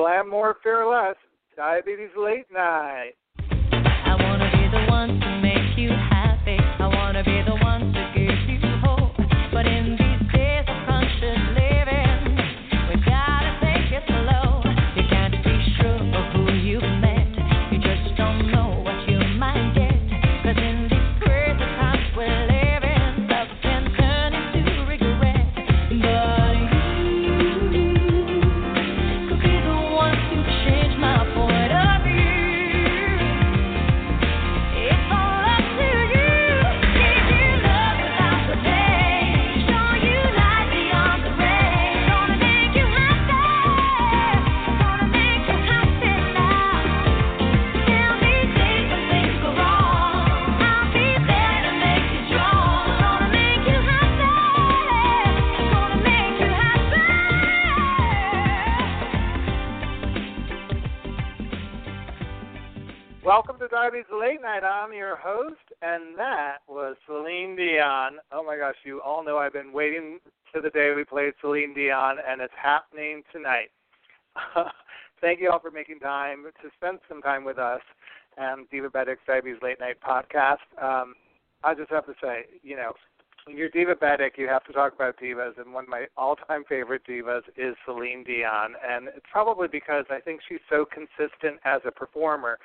Glamour Fearless, Diabetes Late Night. I wanna be the one Diabetes Late Night. I'm your host, and that was Celine Dion. Oh my gosh, you all know I've been waiting to the day we played Celine Dion, and it's happening tonight. Thank you all for making time to spend some time with us and Divabetic Diabetes Late Night podcast. Um, I just have to say, you know, when you're diabetic, you have to talk about divas, and one of my all-time favorite divas is Celine Dion, and it's probably because I think she's so consistent as a performer.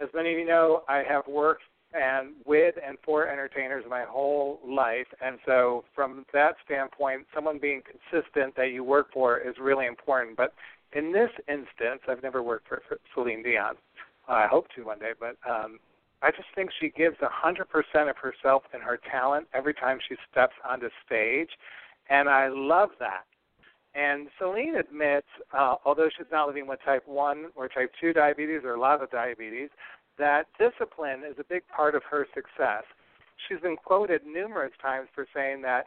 As many of you know, I have worked and with and for entertainers my whole life, and so from that standpoint, someone being consistent that you work for is really important. But in this instance, I've never worked for, for Celine Dion. I hope to one day, but um, I just think she gives a hundred percent of herself and her talent every time she steps onto stage, and I love that. And Celine admits, uh, although she's not living with type 1 or type 2 diabetes or LADA diabetes, that discipline is a big part of her success. She's been quoted numerous times for saying that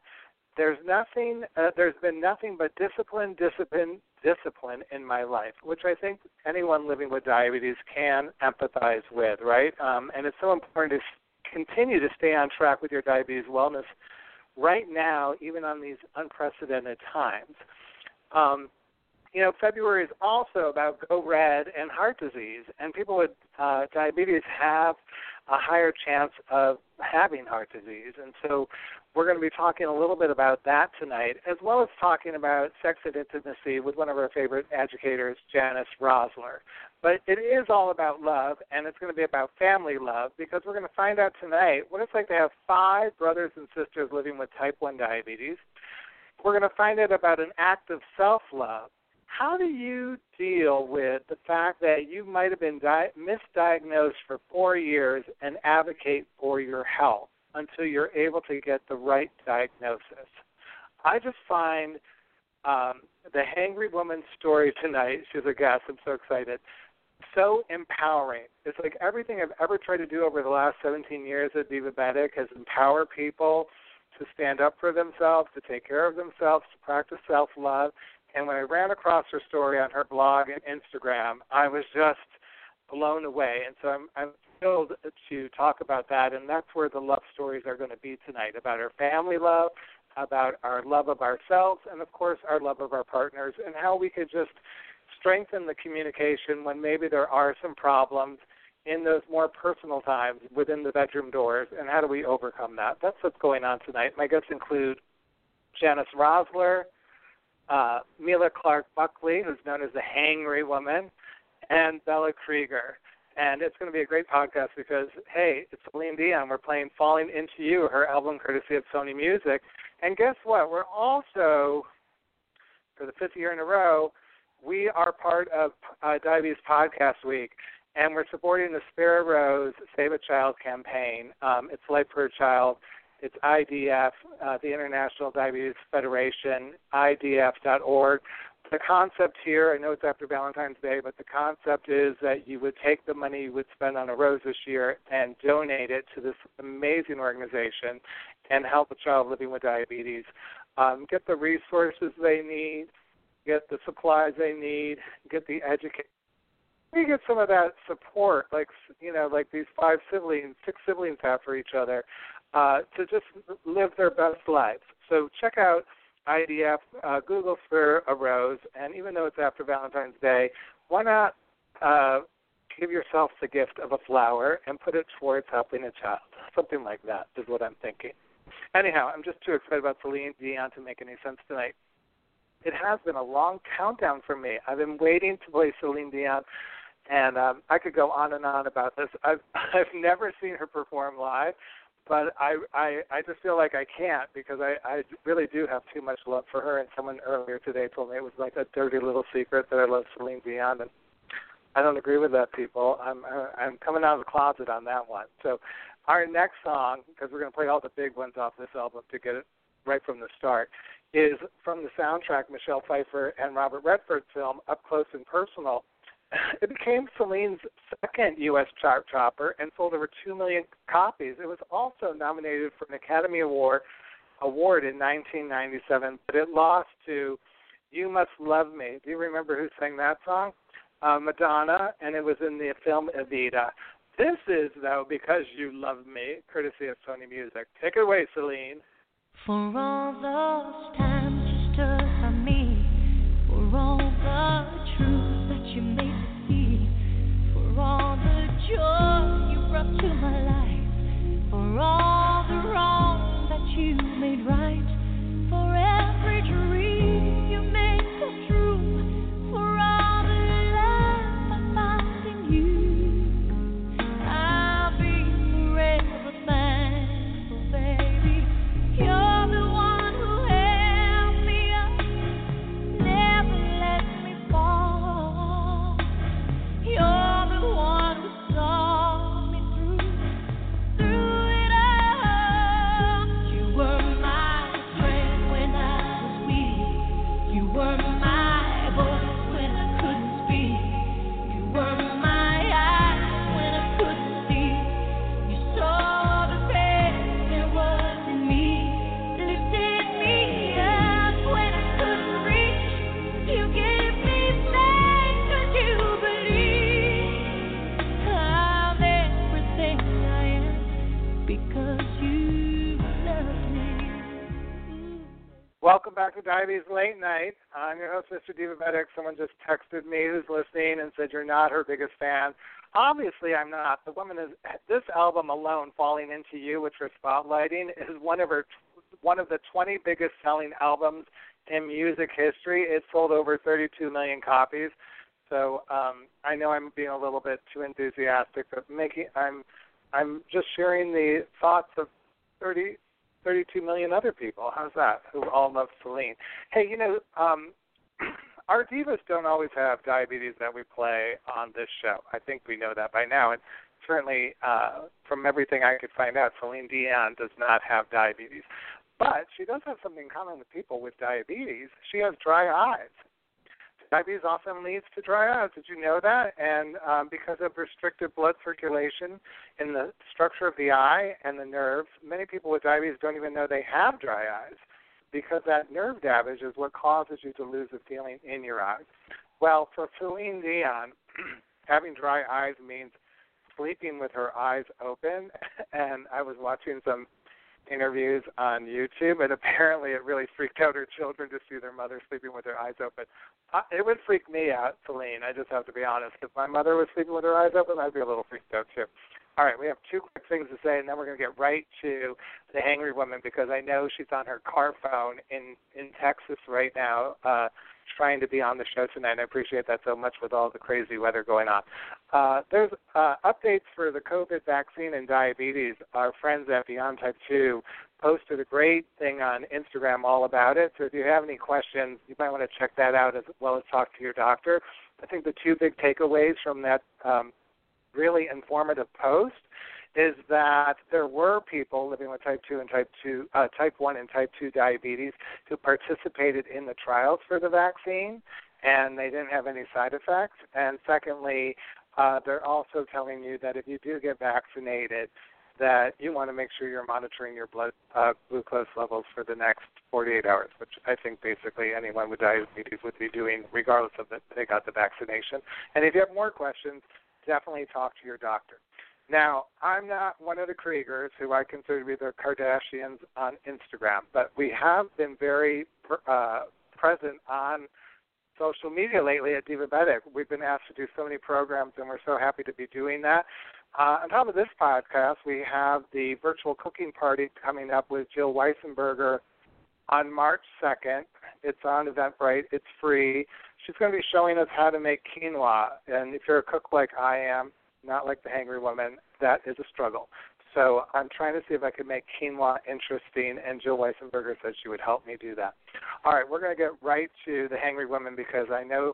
there's nothing, uh, there's been nothing but discipline, discipline, discipline in my life, which I think anyone living with diabetes can empathize with, right? Um, and it's so important to continue to stay on track with your diabetes wellness right now, even on these unprecedented times. Um, you know, February is also about Go Red and heart disease, and people with uh, diabetes have a higher chance of having heart disease. And so we're going to be talking a little bit about that tonight, as well as talking about sex and intimacy with one of our favorite educators, Janis Roszler. But it is all about love, and it's going to be about family love because we're going to find out tonight what it's like to have five brothers and sisters living with type 1 diabetes. We're going to find out about an act of self love. How do you deal with the fact that you might have been di- misdiagnosed for four years and advocate for your health until you're able to get the right diagnosis? I just find um, the Hangry Woman story tonight, she's a guest, I'm so excited, so empowering. It's like everything I've ever tried to do over the last 17 years at Divabetic has empowered people to stand up for themselves, to take care of themselves, to practice self love. And when I ran across her story on her blog and Instagram, I was just blown away. And so I'm, I'm thrilled to talk about that. And that's where the love stories are going to be tonight about our family love, about our love of ourselves, and of course, our love of our partners, and how we could just strengthen the communication when maybe there are some problems in those more personal times within the bedroom doors, and how do we overcome that? That's what's going on tonight. My guests include Janis Roszler, uh, Mila Clarke Buckley, who's known as the Hangry Woman, and Bella Krueger. And it's going to be a great podcast because, hey, it's Celine Dion. We're playing Falling Into You, her album courtesy of Sony Music. And guess what? We're also, for the fifth year in a row, we are part of uh, Diabetes Podcast Week, and we're supporting the Spare Rose Save a Child campaign. Um, it's Life for a Child. It's IDF, uh, the International Diabetes Federation, IDF.org. The concept here, I know it's after Valentine's Day, but the concept is that you would take the money you would spend on a rose this year and donate it to this amazing organization and help a child living with diabetes um, get the resources they need, get the supplies they need, get the education. You get some of that support, like you know, like these five siblings, six siblings have for each other, uh, to just live their best lives. So check out IDF, uh, Google for a rose, and even though it's after Valentine's Day, why not uh, give yourself the gift of a flower and put it towards helping a child? Something like that is what I'm thinking. Anyhow, I'm just too excited about Celine Dion to make any sense tonight. It has been a long countdown for me. I've been waiting to play Celine Dion, and um, I could go on and on about this. I've I've never seen her perform live, but I I I just feel like I can't because I I really do have too much love for her. And someone earlier today told me it was like a dirty little secret that I love Celine Dion, and I don't agree with that, people. I'm I'm coming out of the closet on that one. So our next song, because we're going to play all the big ones off this album to get it right from the start, is from the soundtrack Michelle Pfeiffer and Robert Redford film Up Close and Personal. It became Celine's second U.S. chart topper and sold over two million copies. It was also nominated for an Academy Award award in 1997, but it lost to "You Must Love Me." Do you remember who sang that song? Uh, Madonna, and it was in the film Evita. This is though because you love me, courtesy of Sony Music. Take it away, Celine. For all those times joy you brought to my life, for all the wrong that you made right, for every dream Welcome back to Diabetes Late Night. I'm your host, Mr. Divabetic. Someone just texted me who's listening and said you're not her biggest fan. Obviously, I'm not. The woman is. This album alone, "Falling Into You," which we're spotlighting, is one of her, one of the 20 biggest selling albums in music history. It sold over 32 million copies. So um, I know I'm being a little bit too enthusiastic, but making I'm I'm just sharing the thoughts of 30 32 million other people. How's that? Who all love Celine. Hey, you know, um, our divas don't always have diabetes that we play on this show. I think we know that by now. And certainly, uh, from everything I could find out, Celine Dion does not have diabetes. But she does have something in common with people with diabetes. She has dry eyes. Diabetes often leads to dry eyes. Did you know that? And um, because of restricted blood circulation in the structure of the eye and the nerves, many people with diabetes don't even know they have dry eyes because that nerve damage is what causes you to lose the feeling in your eyes. Well, for Celine Dion, having dry eyes means sleeping with her eyes open. And I was watching some interviews on YouTube, and apparently it really freaked out her children to see their mother sleeping with her eyes open. Uh, it would freak me out, Celine. I just have to be honest. If my mother was sleeping with her eyes open, I'd be a little freaked out too. All right, we have two quick things to say, and then we're going to get right to the Hangry Woman because I know she's on her car phone in in Texas right now, uh, trying to be on the show tonight. I appreciate that so much with all the crazy weather going on. Uh, there's uh, updates for the COVID vaccine and diabetes. Our friends at Beyond Type 2 posted a great thing on Instagram all about it. So if you have any questions, you might want to check that out as well as talk to your doctor. I think the two big takeaways from that um, really informative post is that there were people living with type 2 and type 2 uh, type 1 and type 2 diabetes who participated in the trials for the vaccine and they didn't have any side effects and secondly uh, they're also telling you that if you do get vaccinated that you want to make sure you're monitoring your blood uh, glucose levels for the next 48 hours, which I think basically anyone with diabetes would be doing regardless of that they got the vaccination. And if you have more questions, definitely talk to your doctor. Now, I'm not one of the Kruegers who I consider to be the Kardashians on Instagram, but we have been very uh, present on social media lately at Divabetic. We've been asked to do so many programs, and we're so happy to be doing that. Uh, on top of this podcast, we have the virtual cooking party coming up with Jill Weisenberger on March 2nd. It's on Eventbrite. It's free. She's going to be showing us how to make quinoa. And if you're a cook like I am, not like the hangry woman, that is a struggle. So I'm trying to see if I can make quinoa interesting, and Jill Weisenberger said she would help me do that. All right, we're going to get right to the hangry woman because I know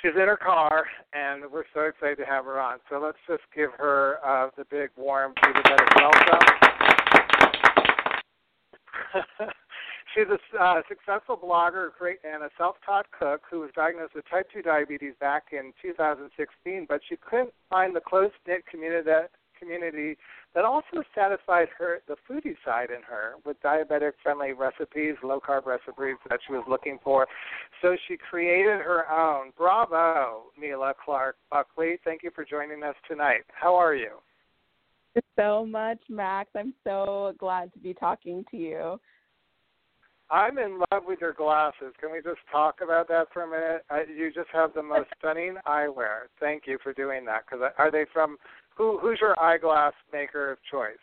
she's in her car, and we're so excited to have her on. So let's just give her uh, the big, warm, welcome. She's a uh, successful blogger great and a self-taught cook who was diagnosed with type 2 diabetes back in 2016, but she couldn't find the close-knit community that, community that also satisfied her the foodie side in her with diabetic friendly recipes, low carb recipes that she was looking for. So she created her own. Bravo, Mila Clarke Buckley. Thank you for joining us tonight. How are you? so much, Max. I'm so glad to be talking to you. I'm in love with your glasses. Can we just talk about that for a minute? I, you just have the most stunning eyewear. Thank you for doing that. Because are they from who? Who's your eyeglass maker of choice?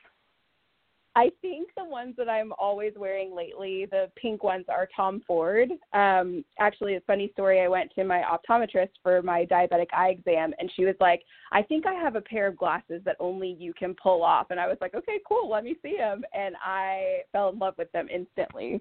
I think the ones that I'm always wearing lately, the pink ones, are Tom Ford. Um, actually, a funny story. I went to my optometrist for my diabetic eye exam, and she was like, "I think I have a pair of glasses that only you can pull off." And I was like, "Okay, cool. Let me see them." And I fell in love with them instantly.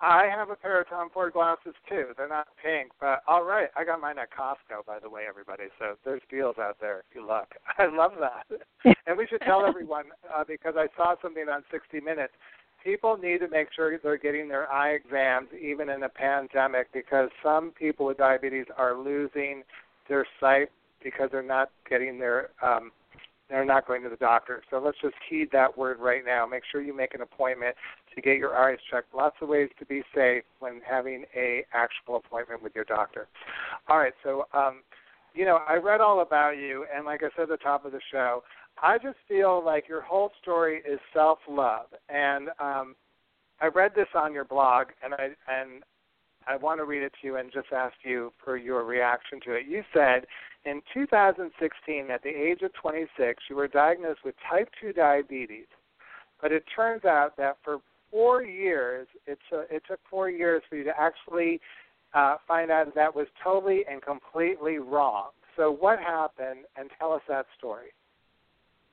I have a pair of Tom Ford glasses too. They're not pink, but all right. I got mine at Costco, by the way, everybody. So there's deals out there if you look. I love that. and we should tell everyone uh, because I saw something on 60 Minutes. People need to make sure they're getting their eye exams even in a pandemic because some people with diabetes are losing their sight because they're not getting their um, they're not going to the doctor. So let's just heed that word right now. Make sure you make an appointment to get your eyes checked. Lots of ways to be safe when having a actual appointment with your doctor. All right, so um, you know, I read all about you, and like I said at the top of the show, I just feel like your whole story is self-love, and um, I read this on your blog, and I and I want to read it to you and just ask you for your reaction to it. You said in 2016, at the age of 26, you were diagnosed with type 2 diabetes. But it turns out that for four years, it's a, it took four years for you to actually uh, find out that was totally and completely wrong. So what happened? And tell us that story.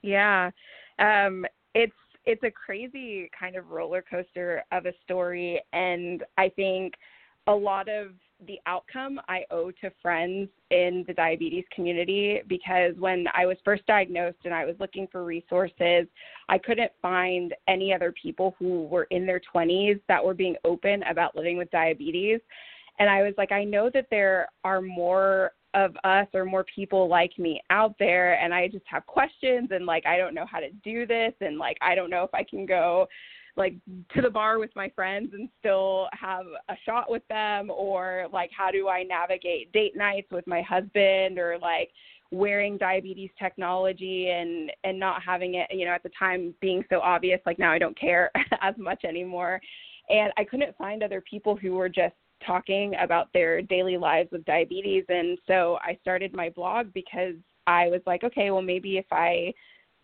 Yeah, um, it's it's a crazy kind of roller coaster of a story, and I think a lot of the outcome I owe to friends in the diabetes community because when I was first diagnosed and I was looking for resources, I couldn't find any other people who were in their 20s that were being open about living with diabetes. And I was like, I know that there are more of us or more people like me out there and I just have questions and like I don't know how to do this and like I don't know if I can go like to the bar with my friends and still have a shot with them? Or like how do I navigate date nights with my husband? Or like wearing diabetes technology and and not having it you know at the time being so obvious like now I don't care as much anymore. And I couldn't find other people who were just talking about their daily lives with diabetes. And so I started my blog because I was like okay well maybe if I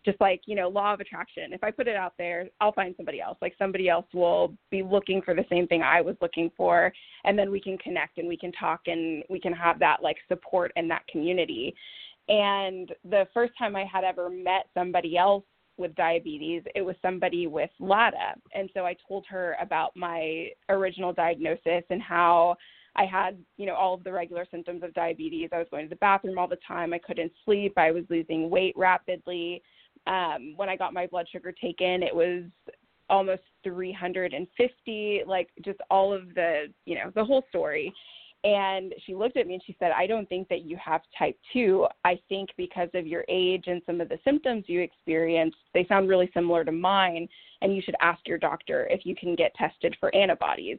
just like you know law of attraction if i put it out there i'll find somebody else like somebody else will be looking for the same thing i was looking for and then we can connect and we can talk and we can have that like support in that community and the first time i had ever met somebody else with diabetes it was somebody with lada and so i told her about my original diagnosis and how I had, you know, all of the regular symptoms of diabetes. I was going to the bathroom all the time. I couldn't sleep. I was losing weight rapidly um, when I got my blood sugar taken, it was almost 350, like just all of the, you know, the whole story. And she looked at me and she said, I don't think that you have type 2. I think because of your age and some of the symptoms you experienced, they sound really similar to mine. And you should ask your doctor if you can get tested for antibodies.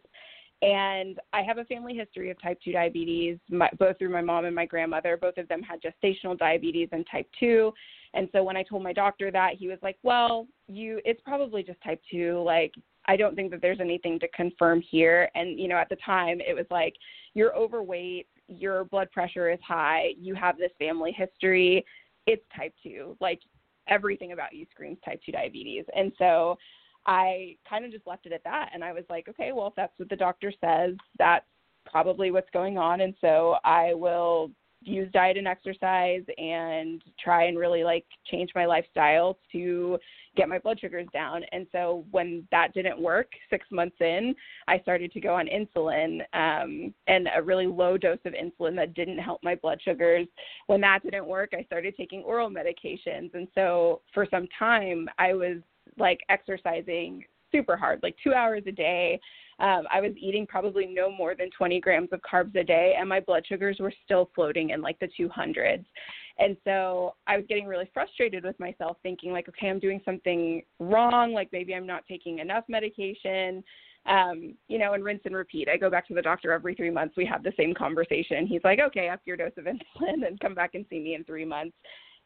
And I have a family history of type 2 diabetes, my, both through my mom and my grandmother. Both of them had gestational diabetes and type 2. And so when I told my doctor that, he was like, "Well, you it's probably just type 2. Like I don't think that there's anything to confirm here." And you know, at the time, it was like, "You're overweight, your blood pressure is high, you have this family history, it's type 2." Like everything about you screams type 2 diabetes. And so I kind of just left it at that. And I was like, okay, well, if that's what the doctor says, that's probably what's going on. And so I will use diet and exercise and try and really like change my lifestyle to get my blood sugars down. And so when that didn't work, six months in, I started to go on insulin um, and a really low dose of insulin that didn't help my blood sugars. When that didn't work, I started taking oral medications. And so for some time, I was like exercising super hard, like two hours a day. Um, I was eating probably no more than 20 grams of carbs a day, and my blood sugars were still floating in like the 200s. And so I was getting really frustrated with myself, thinking, like, okay, I'm doing something wrong. Like maybe I'm not taking enough medication. Um, you know, and rinse and repeat. I go back to the doctor every three months. We have the same conversation. He's like, okay, up your dose of insulin and come back and see me in three months.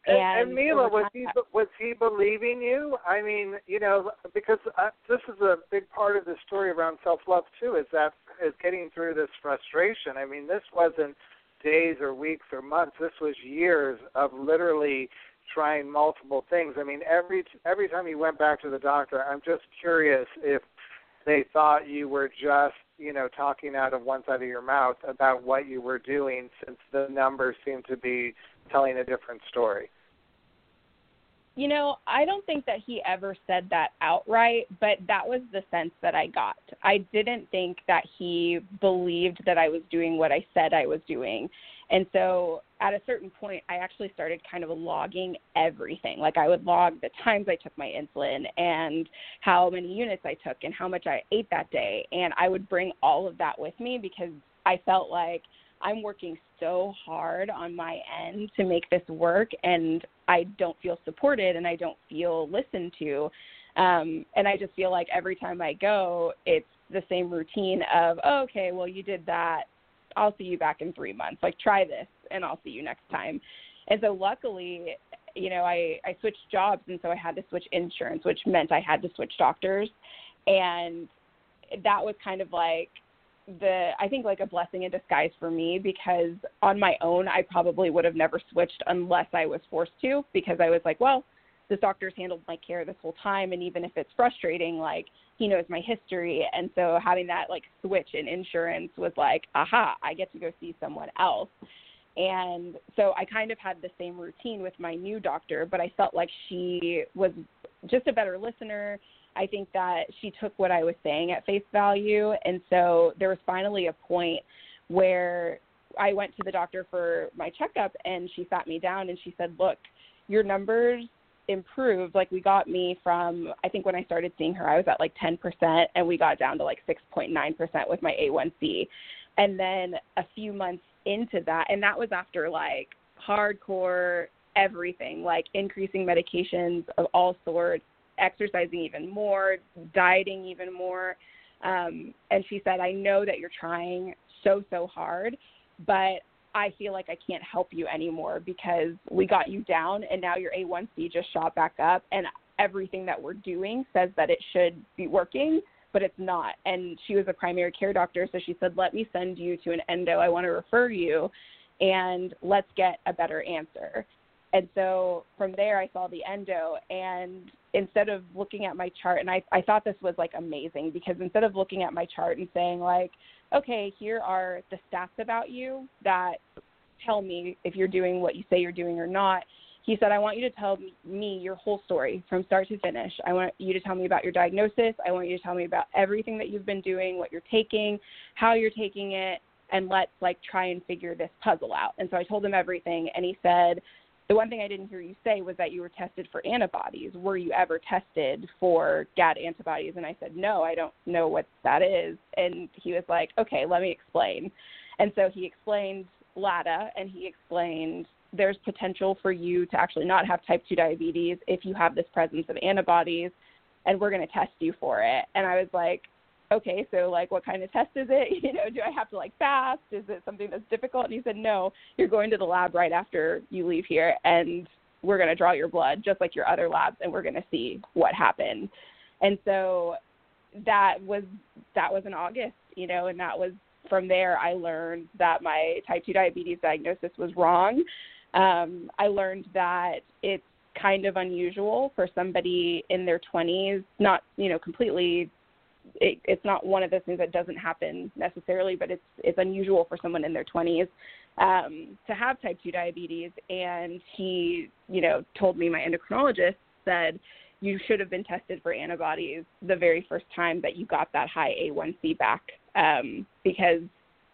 And, And, and Mila, was he was he believing you? I mean, you know, because uh, this is a big part of the story around self love too. Is that is getting through this frustration. I mean, this wasn't days or weeks or months. This was years of literally trying multiple things. I mean, every every time you went back to the doctor, I'm just curious if they thought you were just you know talking out of one side of your mouth about what you were doing, since the numbers seem to be telling a different story. You know, I don't think that he ever said that outright, but that was the sense that I got. I didn't think that he believed that I was doing what I said I was doing. And so at a certain point, I actually started kind of logging everything. Like I would log the times I took my insulin and how many units I took and how much I ate that day. And I would bring all of that with me because I felt like I'm working so hard on my end to make this work and I don't feel supported and I don't feel listened to. Um, and I just feel like every time I go, it's the same routine of, oh, okay, well, you did that. I'll see you back in three months. Like, try this and I'll see you next time. And so, luckily, you know, I, I switched jobs and so I had to switch insurance, which meant I had to switch doctors. And that was kind of like the I think like a blessing in disguise for me because on my own I probably would have never switched unless I was forced to because I was like, well, this doctor's handled my care this whole time and even if it's frustrating, like he knows my history and so having that like switch in insurance was like, aha, I get to go see someone else. And so I kind of had the same routine with my new doctor, but I felt like she was just a better listener I think that she took what I was saying at face value. And so there was finally a point where I went to the doctor for my checkup and she sat me down and she said, Look, your numbers improved. Like we got me from, I think when I started seeing her, I was at like 10% and we got down to like 6.9% with my A1C. And then a few months into that, and that was after like hardcore everything, like increasing medications of all sorts, exercising even more, dieting even more. Um, and she said, I know that you're trying so, so hard, but I feel like I can't help you anymore because we got you down and now your A1C just shot back up. And everything that we're doing says that it should be working, but it's not. And she was a primary care doctor, so she said, Let me send you to an endo. I want to refer you and let's get a better answer. And so from there, I saw the endo, and instead of looking at my chart, and I, I thought this was like amazing because instead of looking at my chart and saying, like, okay, here are the stats about you that tell me if you're doing what you say you're doing or not, he said, I want you to tell me your whole story from start to finish. I want you to tell me about your diagnosis. I want you to tell me about everything that you've been doing, what you're taking, how you're taking it, and let's like try and figure this puzzle out. And so I told him everything, and he said, the one thing I didn't hear you say was that you were tested for antibodies. Were you ever tested for GAD antibodies? And I said, no, I don't know what that is. And he was like, okay, let me explain. And so he explained LADA and he explained there's potential for you to actually not have type 2 diabetes if you have this presence of antibodies, and we're going to test you for it. And I was like, okay, so like what kind of test is it? You know, do I have to like fast? Is it something that's difficult? And he said, no, you're going to the lab right after you leave here and we're going to draw your blood just like your other labs and we're going to see what happened. And so that was that was in August, you know, and that was from there I learned that my type 2 diabetes diagnosis was wrong. Um, I learned that it's kind of unusual for somebody in their 20s, not, you know, completely it, it's not one of those things that doesn't happen necessarily, but it's it's unusual for someone in their 20s um, to have type 2 diabetes. And he, you know, told me my endocrinologist said you should have been tested for antibodies the very first time that you got that high A1C back um, because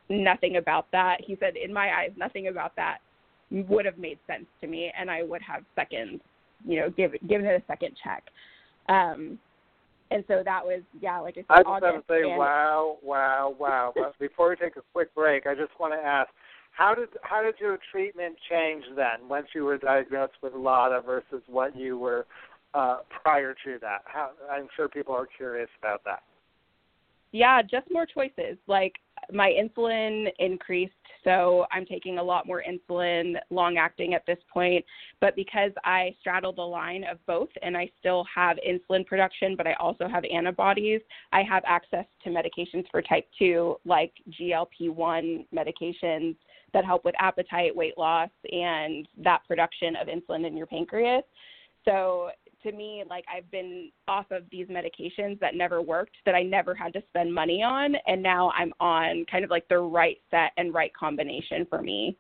nothing about that. He said, in my eyes, nothing about that would have made sense to me, and I would have second, you know, give given it a second check. Um, and so that was yeah, like I said, I just August, have to say, and wow, wow, wow. but before we take a quick break, I just want to ask, how did how did your treatment change then, once you were diagnosed with LADA versus what you were uh, prior to that? How, I'm sure people are curious about that. Yeah, just more choices. Like my insulin increased, so I'm taking a lot more insulin, long acting at this point. But because I straddle the line of both and I still have insulin production, but I also have antibodies, I have access to medications for type 2, like GLP 1 medications that help with appetite, weight loss, and that production of insulin in your pancreas. So to me, like I've been off of these medications that never worked, that I never had to spend money on, and now I'm on kind of like the right set and right combination for me.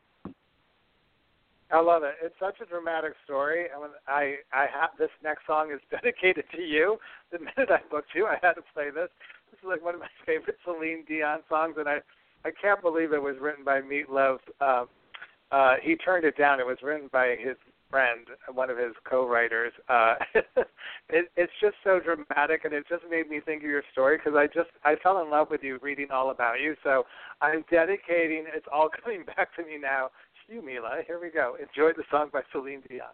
I love it. It's such a dramatic story. I, mean, I I have this next song is dedicated to you. The minute I booked you, I had to play this. This is like one of my favorite Celine Dion songs, and I I can't believe it was written by Meatloaf. Um, uh, he turned it down. It was written by his friend, one of his co-writers. Uh, it, it's just so dramatic, and it just made me think of your story because I just I fell in love with you reading all about you. So I'm dedicating. It's all coming back to me now. To you, Mila. Here we go. Enjoy the song by Celine Dion.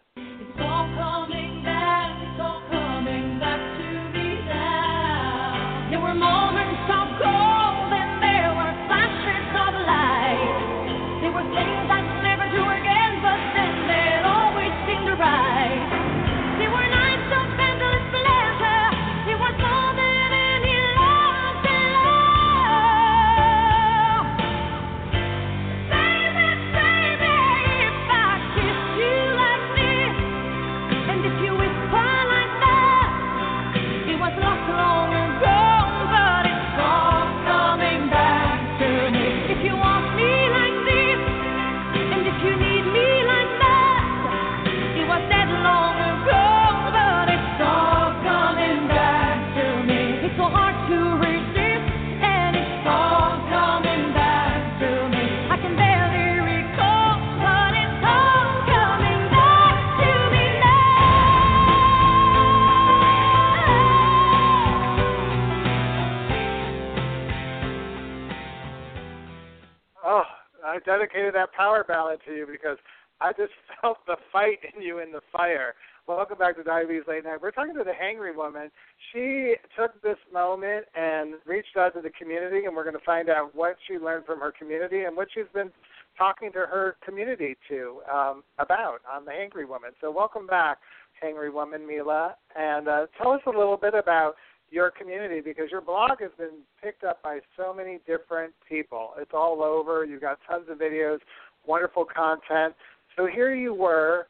Fight in you in the fire. Welcome back to Diabetes Late Night. We're talking to the Hangry Woman. She took this moment and reached out to the community, and we're going to find out what she learned from her community and what she's been talking to her community to um, about on the Hangry Woman. So, welcome back, Hangry Woman Mila, and uh, tell us a little bit about your community because your blog has been picked up by so many different people. It's all over. You've got tons of videos, wonderful content. So here you were,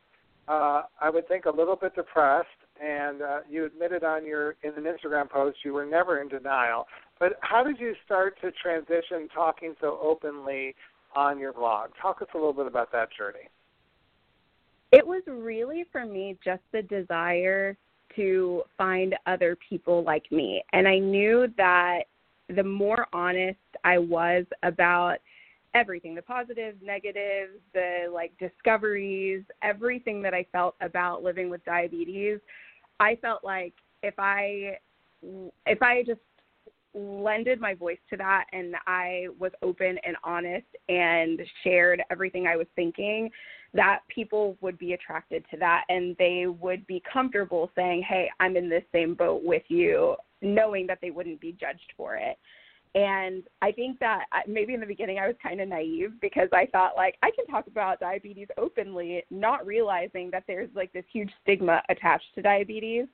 uh, I would think a little bit depressed, and uh, you admitted on your in an Instagram post you were never in denial. But how did you start to transition talking so openly on your blog? Talk us a little bit about that journey. It was really for me just the desire to find other people like me. And I knew that the more honest I was about everything the positives, negatives, the like discoveries, everything that I felt about living with diabetes, I felt like if I if I just lended my voice to that and I was open and honest and shared everything I was thinking, that people would be attracted to that and they would be comfortable saying, Hey, I'm in this same boat with you. knowing that they wouldn't be judged for it. And I think that maybe in the beginning I was kind of naive because I thought like I can talk about diabetes openly, not realizing that there's like this huge stigma attached to diabetes.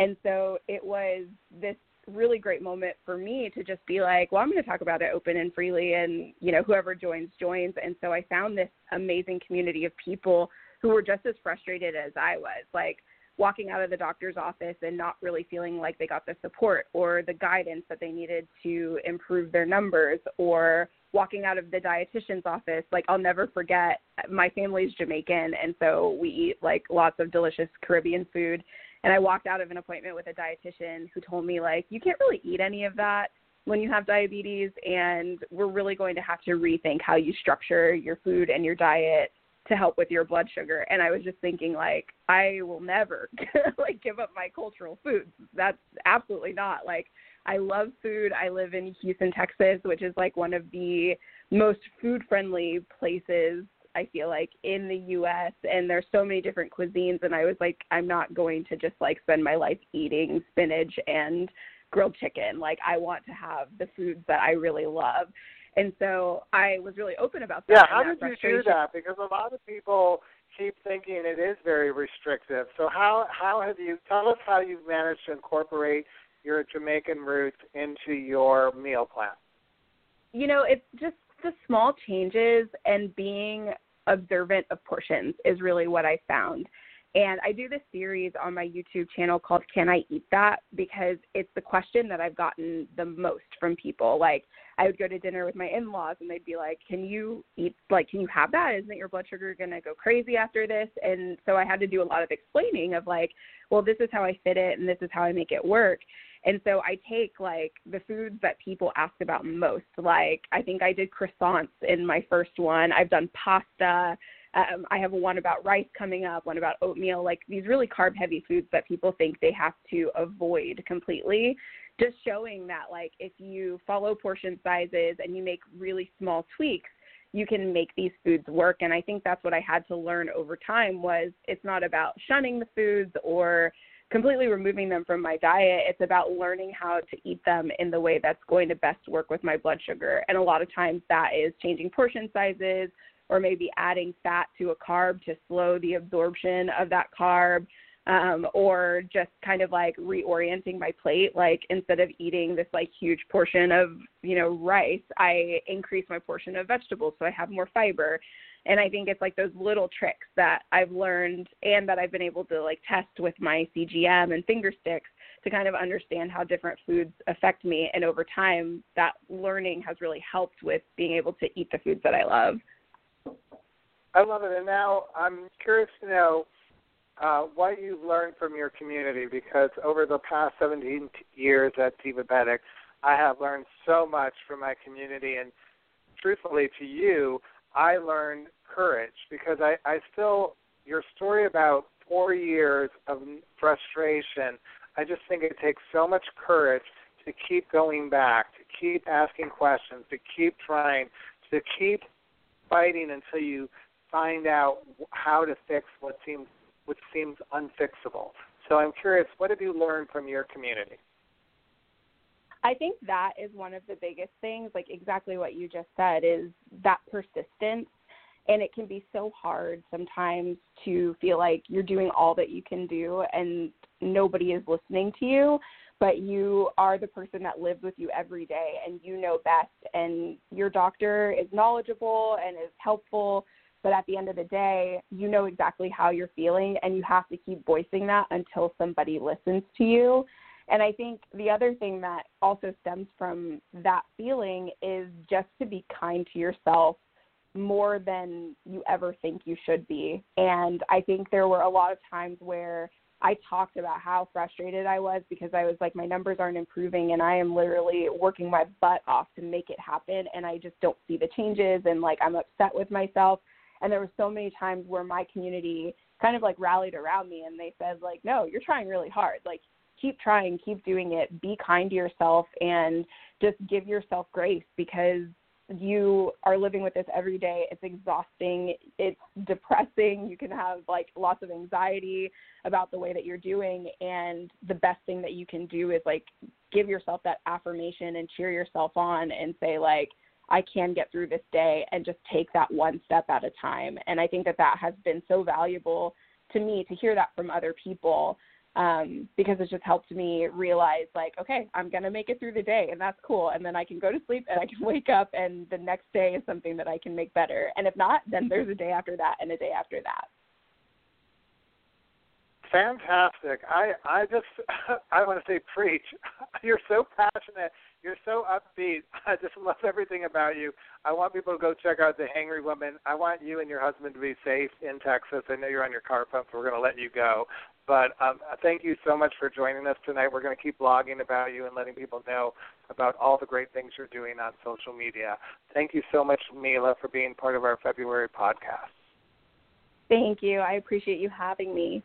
And so it was this really great moment for me to just be like, well, I'm going to talk about it open and freely, and you know, whoever joins joins. And so I found this amazing community of people who were just as frustrated as I was. Like walking out of the doctor's office and not really feeling like they got the support or the guidance that they needed to improve their numbers or walking out of the dietitian's office like I'll never forget my family's Jamaican and so we eat like lots of delicious Caribbean food. And I walked out of an appointment with a dietitian who told me like you can't really eat any of that when you have diabetes and we're really going to have to rethink how you structure your food and your diet to help with your blood sugar. And i was just thinking like i will never like give up my cultural foods. That's absolutely not. Like i love food. I live in houston texas which is like one of the most food friendly places i feel like in the us and there's so many different cuisines. And i was like i'm not going to just like spend my life eating spinach and grilled chicken. Like i want to have the foods that i really love and so I was really open about that. Yeah, how that did you do that? Because a lot of people keep thinking it is very restrictive. So how how have you tell us how you've managed to incorporate your Jamaican roots into your meal plan? You know, it's just the small changes and being observant of portions is really what I found. And I do this series on my YouTube channel called Can I Eat That? because it's the question that I've gotten the most from people. Like I would go to dinner with my in-laws and they'd be like, "Can you eat like can you have that? Isn't your blood sugar going to go crazy after this?" And so I had to do a lot of explaining of like, "Well, this is how I fit it and this is how I make it work." And so I take like the foods that people ask about most. Like I think I did croissants in my first one. I've done pasta um, I have one about rice coming up, one about oatmeal, like these really carb heavy foods that people think they have to avoid completely. Just showing that, like, if you follow portion sizes and you make really small tweaks, you can make these foods work. And I think that's what I had to learn over time was it's not about shunning the foods or completely removing them from my diet. It's about learning how to eat them in the way that's going to best work with my blood sugar. And a lot of times that is changing portion sizes, or maybe adding fat to a carb to slow the absorption of that carb um, or just kind of like reorienting my plate like instead of eating this like huge portion of you know rice i increase my portion of vegetables so i have more fiber. And i think it's like those little tricks that i've learned and that i've been able to like test with my cgm and finger sticks to kind of understand how different foods affect me. And over time that learning has really helped with being able to eat the foods that i love. I love it. And now I'm curious to know uh, what you've learned from your community because over the past 17 years at Divabetic, I have learned so much from my community. And truthfully, to you, I learned courage because I, I still, your story about four years of frustration, I just think it takes so much courage to keep going back, to keep asking questions, to keep trying, to keep fighting until you find out how to fix what seems what seems unfixable. So I'm curious, what have you learned from your community? I think that is one of the biggest things, like exactly what you just said, is that persistence. And it can be so hard sometimes to feel like you're doing all that you can do and nobody is listening to you, but you are the person that lives with you every day and you know best. And your doctor is knowledgeable and is helpful but at the end of the day, you know exactly how you're feeling, and you have to keep voicing that until somebody listens to you. And I think the other thing that also stems from that feeling is just to be kind to yourself more than you ever think you should be. And I think there were a lot of times where I talked about how frustrated I was because I was like, my numbers aren't improving and I am literally working my butt off to make it happen. And I just don't see the changes and like I'm upset with myself. And there were so many times where my community kind of like rallied around me and they said like, no, you're trying really hard. Like keep trying, keep doing it, be kind to yourself and just give yourself grace because you are living with this every day. It's exhausting. It's depressing. You can have like lots of anxiety about the way that you're doing. And the best thing that you can do is like give yourself that affirmation and cheer yourself on and say like I can get through this day and just take that one step at a time. And I think that that has been so valuable to me to hear that from other people um, because it just helped me realize like, okay, I'm gonna make it through the day, and that's cool. And then I can go to sleep and I can wake up, and the next day is something that I can make better. And if not, then there's a day after that and a day after that. Fantastic. I I just I want to say preach. You're so passionate. You're so upbeat. I just love everything about you. I want people to go check out the Hangry Woman. I want you and your husband to be safe in Texas. I know you're on your car pump, so we're going to let you go. But um, thank you so much for joining us tonight. We're going to keep blogging about you and letting people know about all the great things you're doing on social media. Thank you so much, Mila, for being part of our February podcast. Thank you. I appreciate you having me.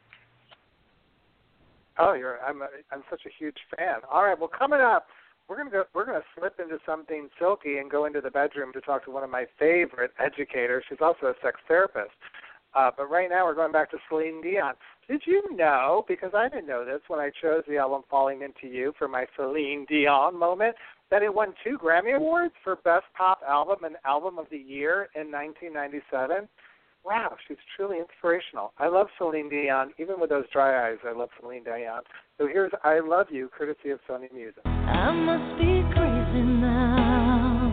Oh, you're I'm a, I'm such a huge fan. All right, well, coming up, we're gonna go. We're gonna slip into something silky and go into the bedroom to talk to one of my favorite educators. She's also a sex therapist. Uh, but right now, we're going back to Celine Dion. Did you know? Because I didn't know this when I chose the album "Falling Into You" for my Celine Dion moment. That it won two Grammy awards for Best Pop Album and Album of the Year in 1997 wow, she's truly inspirational. I love Celine Dion. Even with those dry eyes, I love Celine Dion. So here's I Love You, courtesy of Sony Music. I must be crazy now.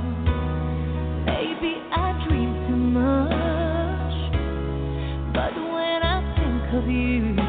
Maybe I dream too much. But when I think of you,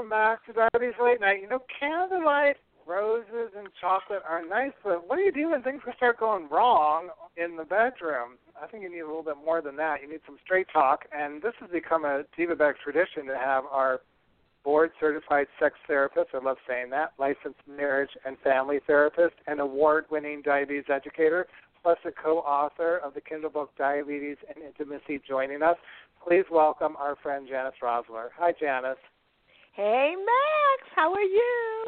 Welcome back to Diabetes Late Night. You know, candlelight, roses, and chocolate are nice, but what do you do when things start going wrong in the bedroom? I think you need a little bit more than that. You need some straight talk, and this has become a Divabetic tradition to have our board certified sex therapist, I love saying that, licensed marriage and family therapist, and award winning diabetes educator, plus a co author of the Kindle book Diabetes and Intimacy joining us. Please welcome our friend Janis Roszler. Hi, Janis. Hey, Max, how are you?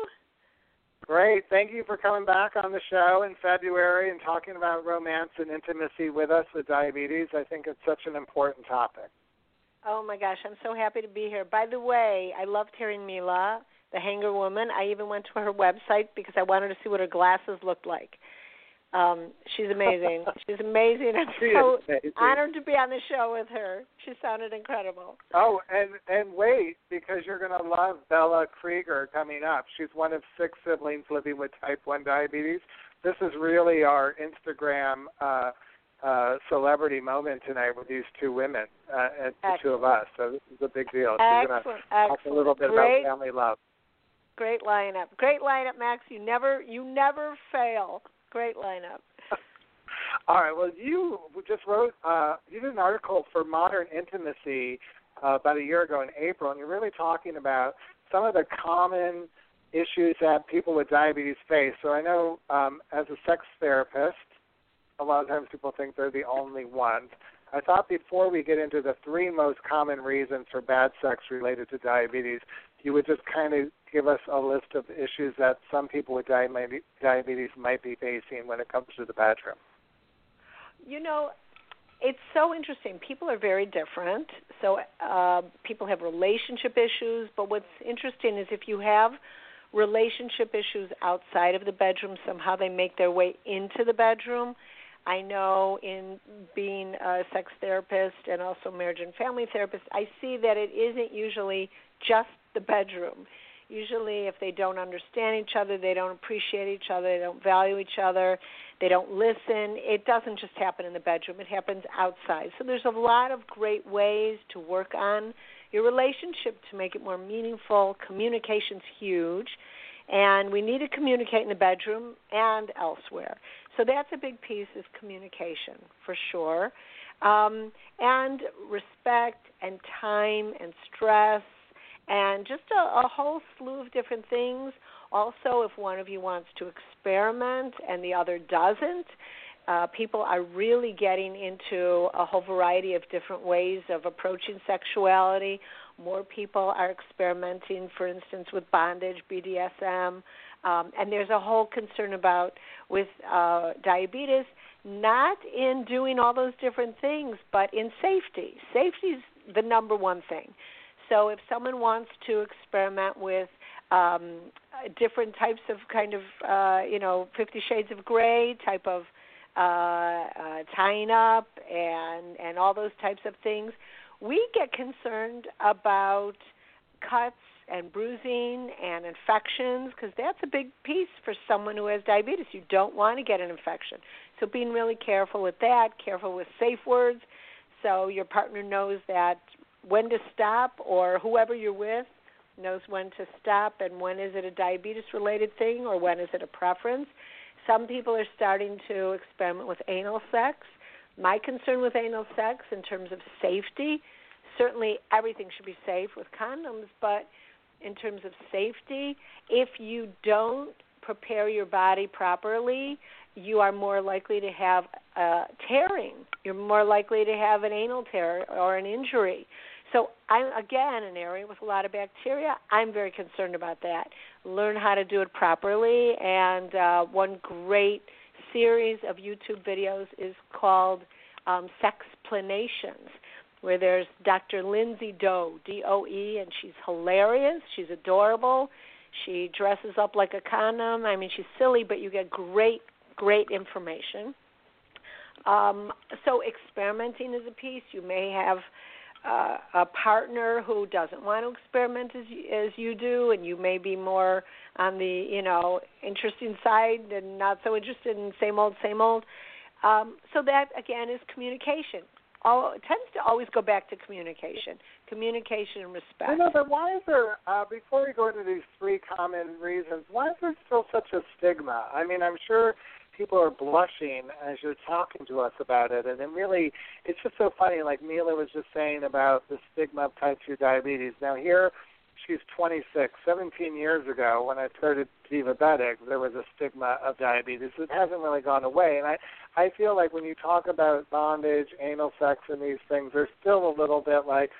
Great. Thank you for coming back on the show in February and talking about romance and intimacy with us with diabetes. I think it's such an important topic. Oh my gosh, I'm so happy to be here. By the way, I loved hearing Mila, the Hangry Woman. I even went to her website because I wanted to see what her glasses looked like. Um, she's amazing. she's amazing. I'm She so amazing. honored to be on the show with her. She sounded incredible. Oh, and and wait, because you're going to love Bella Krueger coming up. She's one of six siblings living with type 1 diabetes. This is really our Instagram uh, uh, celebrity moment tonight with these two women, uh, and the two of us. So this is a big deal. She's going to Excellent, talk a little bit Great, about family love. great lineup. Great lineup, Max. You never, you never fail. Great lineup. All right. Well, you just wrote, uh, you did an article for Modern Intimacy uh, about a year ago in April, and you're really talking about some of the common issues that people with diabetes face. So I know um, as a sex therapist, a lot of times people think they're the only ones. I thought before we get into the three most common reasons for bad sex related to diabetes, you would just kind of give us a list of issues that some people with diabetes might be facing when it comes to the bedroom. You know, it's so interesting. People are very different. So uh, people have relationship issues, but what's interesting is if you have relationship issues outside of the bedroom, somehow they make their way into the bedroom. I know in being a sex therapist and also marriage and family therapist, I see that it isn't usually just the bedroom. Usually, if they don't understand each other, they don't appreciate each other, they don't value each other, they don't listen, it doesn't just happen in the bedroom, it happens outside. So, there's a lot of great ways to work on your relationship to make it more meaningful. Communication's huge, and we need to communicate in the bedroom and elsewhere. So that's a big piece is communication for sure, um, and respect and time and stress and just a, a whole slew of different things. Also, if one of you wants to experiment and the other doesn't, uh, people are really getting into a whole variety of different ways of approaching sexuality. More people are experimenting, for instance, with bondage, BDSM, um, and there's a whole concern about with uh, diabetes, not in doing all those different things, but in safety. Safety is the number one thing. So if someone wants to experiment with um, different types of kind of, uh, you know, Fifty Shades of Grey type of uh, uh, tying up and and all those types of things, we get concerned about cuts and bruising and infections because that's a big piece for someone who has diabetes. You don't want to get an infection. So being really careful with that, careful with safe words so your partner knows that when to stop or whoever you're with knows when to stop and when is it a diabetes related thing or when is it a preference. Some people are starting to experiment with anal sex. My concern with anal sex in terms of safety, certainly everything should be safe with condoms, but in terms of safety. If you don't prepare your body properly, you are more likely to have uh, tearing. You're more likely to have an anal tear or an injury. So I'm again an area with a lot of bacteria. I'm very concerned about that. Learn how to do it properly. And uh, one great series of YouTube videos is called um, Sexplanations where there's Dr. Lindsay Doe, D O E, and she's hilarious. She's adorable. She dresses up like a condom. I mean, she's silly, but you get great, great information. Um, so experimenting is a piece. You may have uh, a partner who doesn't want to experiment as as you do, and you may be more on the you know interesting side and not so interested in same old, same old. Um, so that again is communication all, tends to always go back to communication, communication and respect. I know, but why is there? Uh, before we go into these three common reasons, why is there still such a stigma? I mean, I'm sure people are blushing as you're talking to us about it, and it really, it's just so funny. Like Mila was just saying about the stigma of type two diabetes. Now here she's 26. 17 years ago, when I started Divabetic, there was a stigma of diabetes. It hasn't really gone away, and I I feel like when you talk about bondage, anal sex, and these things, there's still a little bit like,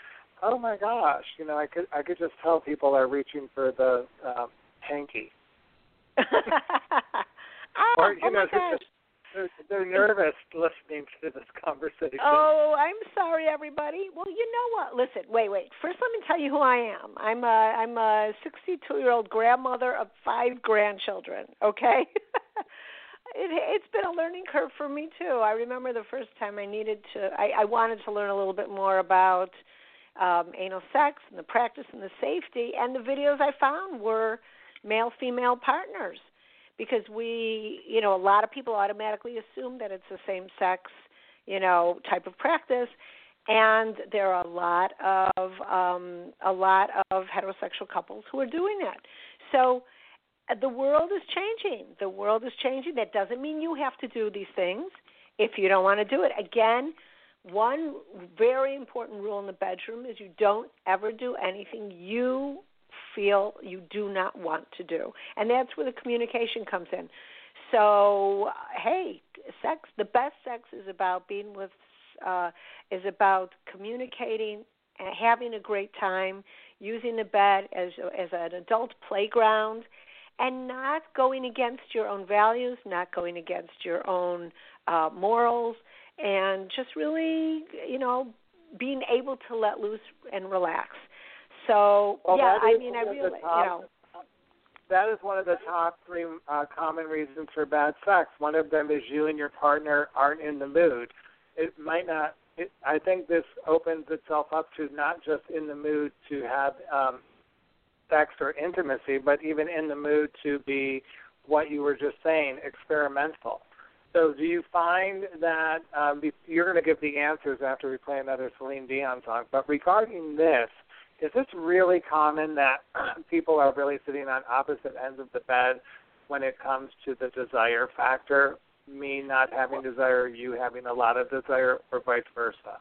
oh my gosh, you know, I could I could just tell people are reaching for the um, hanky. oh, or you oh know, my gosh. just they're, they're nervous listening to this conversation. Oh, I'm sorry, everybody. Well, you know what? Listen, wait, wait. First, let me tell you who I am. I'm a I'm a 62 year old grandmother of five grandchildren. Okay. it, it's been a learning curve for me too. I remember the first time I needed to. I, I wanted to learn a little bit more about um, anal sex and the practice and the safety, and the videos I found were male female partners because we, you know, a lot of people automatically assume that it's the same sex, you know, type of practice, and there are a lot of um, a lot of heterosexual couples who are doing that. So uh, the world is changing. The world is changing. That doesn't mean you have to do these things if you don't want to do it. Again, one very important rule in the bedroom is you don't ever do anything you feel you do not want to do. And that's where the communication comes in. So, hey, sex, the best sex is about being with, uh, is about communicating and having a great time, using the bed as, as an adult playground, and not going against your own values, not going against your own uh, morals, and just really, you know, being able to let loose and relax. So Well, yeah, I mean, I really, the you know, that is one of the top three uh, common reasons for bad sex. One of them is you and your partner aren't in the mood. It might not. It, I think this opens itself up to not just in the mood to have um, sex or intimacy, but even in the mood to be what you were just saying, experimental. So, do you find that um, you're going to give the answers after we play another Celine Dion song? But regarding this, is this really common that people are really sitting on opposite ends of the bed when it comes to the desire factor? Me not having desire, you having a lot of desire, or vice versa?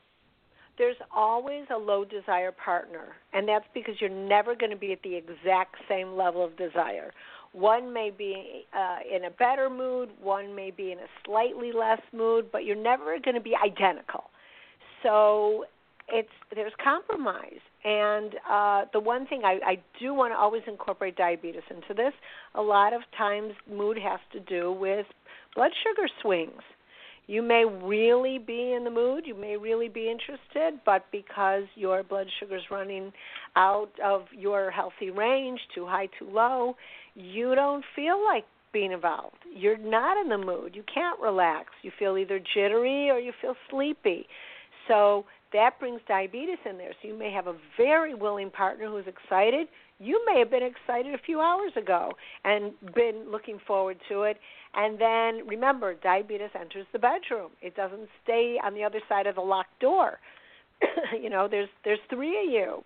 There's always a low desire partner, and that's because you're never going to be at the exact same level of desire. One may be uh, in a better mood, one may be in a slightly less mood, but you're never going to be identical. So it's there's compromise. And uh, the one thing I, I do want to always incorporate diabetes into this. A lot of times, mood has to do with blood sugar swings. You may really be in the mood, you may really be interested, but because your blood sugar is running out of your healthy range, too high, too low, you don't feel like being involved. You're not in the mood. You can't relax. You feel either jittery or you feel sleepy. So that brings diabetes in there. So you may have a very willing partner who's excited. You may have been excited a few hours ago and been looking forward to it. And then remember, diabetes enters the bedroom. It doesn't stay on the other side of the locked door. you know, there's there's three of you.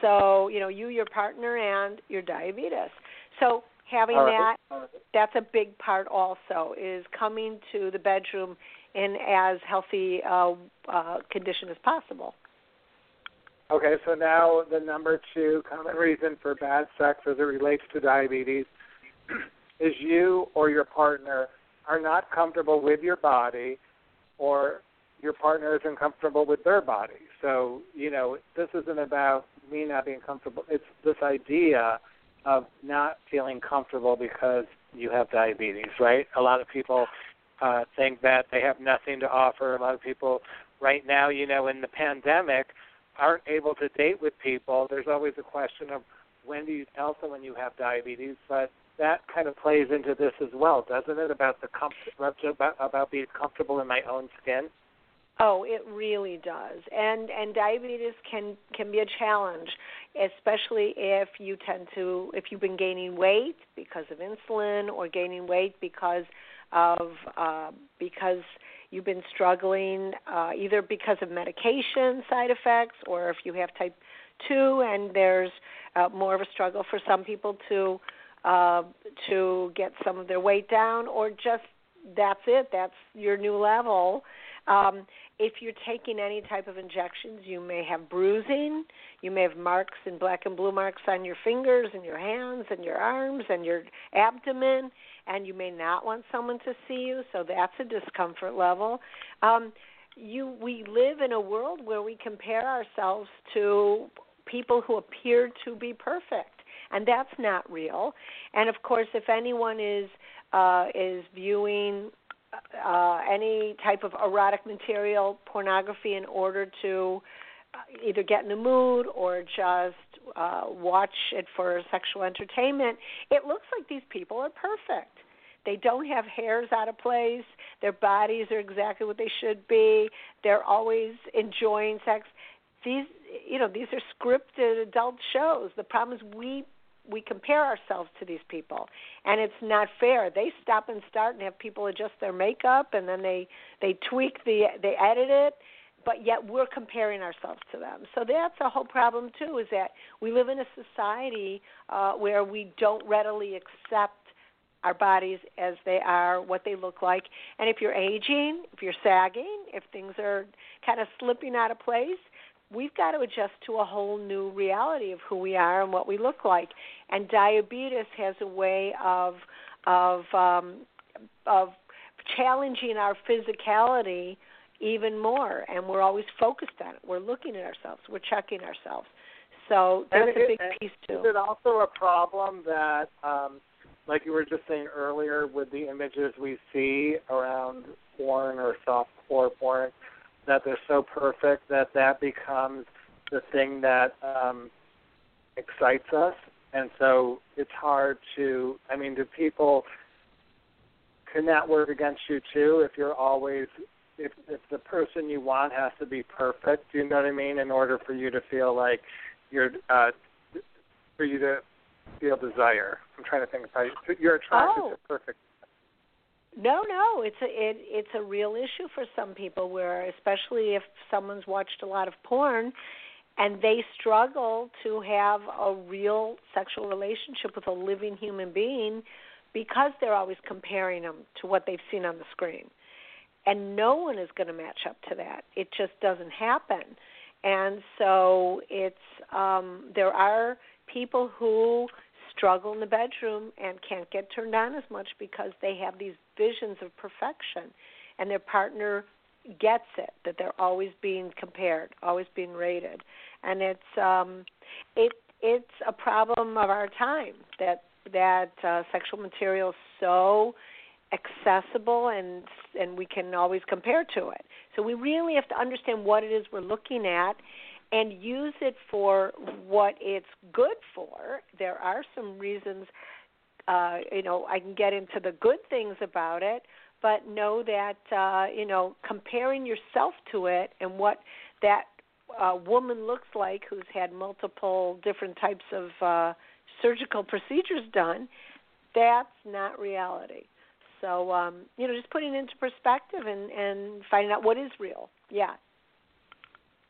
So, you know, you, your partner and your diabetes. So having that that's a big part also is coming to the bedroom in as healthy uh, uh, condition as possible. Okay, so now the number two common reason for bad sex as it relates to diabetes is you or your partner are not comfortable with your body or your partner isn't comfortable with their body. So, you know, this isn't about me not being comfortable. It's this idea of not feeling comfortable because you have diabetes, right? A lot of people uh, think that they have nothing to offer. A lot of people right now, you know, in the pandemic, aren't able to date with people. There's always a question of when do you tell someone you have diabetes, but that kind of plays into this as well, doesn't it? About the com- about, about being comfortable in my own skin. Oh, it really does. And and diabetes can can be a challenge, especially if you tend to if you've been gaining weight because of insulin or gaining weight because of uh, because you've been struggling uh, either because of medication side effects or if you have type 2 and there's uh, more of a struggle for some people to uh, to get some of their weight down or just that's it that's your new level um, if you're taking any type of injections, you may have bruising. You may have marks and black and blue marks on your fingers and your hands and your arms and your abdomen and you may not want someone to see you, so that's a discomfort level. Um, you, we live in a world where we compare ourselves to people who appear to be perfect, and that's not real. And of course, if anyone is uh, is viewing uh, any type of erotic material, pornography, in order to uh, either get in the mood or just uh, watch it for sexual entertainment, it looks like these people are perfect. They don't have hairs out of place. Their bodies are exactly what they should be. They're always enjoying sex. These, you know, these are scripted adult shows. The problem is we we compare ourselves to these people and it's not fair they stop and start and have people adjust their makeup and then they they tweak the they edit it but yet we're comparing ourselves to them. So that's a whole problem too. Is that we live in a society uh, where we don't readily accept our bodies as they are, what they look like, and if you're aging, if you're sagging, if things are kind of slipping out of place, we've got to adjust to a whole new reality of who we are and what we look like. And diabetes has a way of of um, of challenging our physicality even more and we're always focused on it we're looking at ourselves we're checking ourselves so that's and a big it, piece too is it also a problem that um like you were just saying earlier with the images we see around porn or soft core porn that they're so perfect that that becomes the thing that um excites us and so it's hard to. I mean, do people can that work against you too? If you're always if if the person you want has to be perfect, do you know what I mean? In order for you to feel like you're uh for you to feel desire. I'm trying to think if I you're attracted Oh. to perfect. No, no, it's a it, it's a real issue for some people where especially if someone's watched a lot of porn and they struggle to have a real sexual relationship with a living human being because they're always comparing them to what they've seen on the screen. And no one is going to match up to that. It just doesn't happen. And so it's um there are people who struggle in the bedroom and can't get turned on as much because they have these visions of perfection and their partner gets it that they're always being compared always being rated and it's um it it's a problem of our time that that uh, sexual material is so accessible and and we can always compare to it so we really have to understand what it is we're looking at and use it for what it's good for. There are some reasons, uh, you know, I can get into the good things about it, but know that, uh, you know, comparing yourself to it and what that uh, woman looks like who's had multiple different types of uh, surgical procedures done, that's not reality. So, um, you know, just putting it into perspective and, and finding out what is real. Yeah.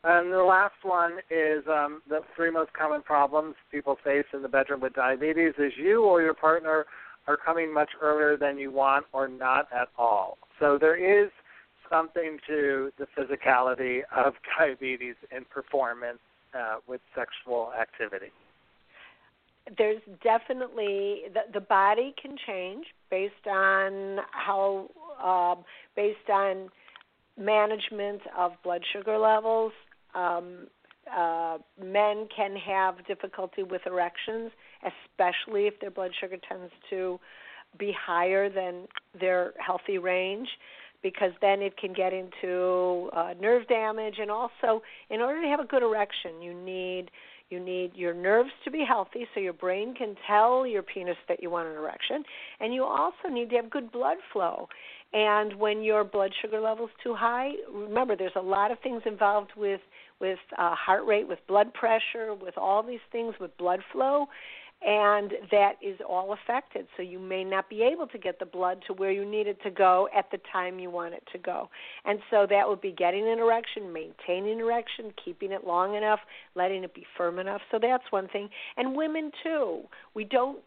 And the last one is um, the three most common problems people face in the bedroom with diabetes is you or your partner are coming much earlier than you want or not at all. So there is something to the physicality of diabetes in performance uh, with sexual activity. There's definitely the the body can change based on how um based on management of blood sugar levels. Um uh men can have difficulty with erections especially if their blood sugar tends to be higher than their healthy range because then it can get into uh, nerve damage. And also in order to have a good erection you need you need your nerves to be healthy so your brain can tell your penis that you want an erection and you also need to have good blood flow. And when your blood sugar level's too high remember there's a lot of things involved with with uh, heart rate with blood pressure with all these things with blood flow and that is all affected. So you may not be able to get the blood to where you need it to go at the time you want it to go. And so that would be getting an erection, maintaining an erection, keeping it long enough, letting it be firm enough. So that's one thing. And women too. We don't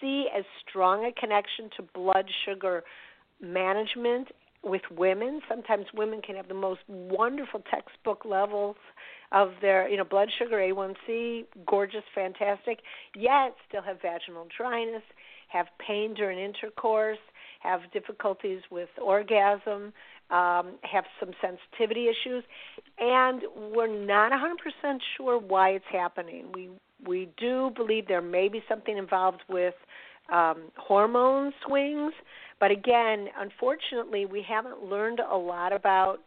see as strong a connection to blood sugar management with women. Sometimes women can have the most wonderful textbook levels of their, you know, blood sugar, A1C, gorgeous, fantastic, yet still have vaginal dryness, have pain during intercourse, have difficulties with orgasm, um, have some sensitivity issues, and we're not 100% sure why it's happening. We we do believe there may be something involved with um, hormone swings, but again, unfortunately, we haven't learned a lot about.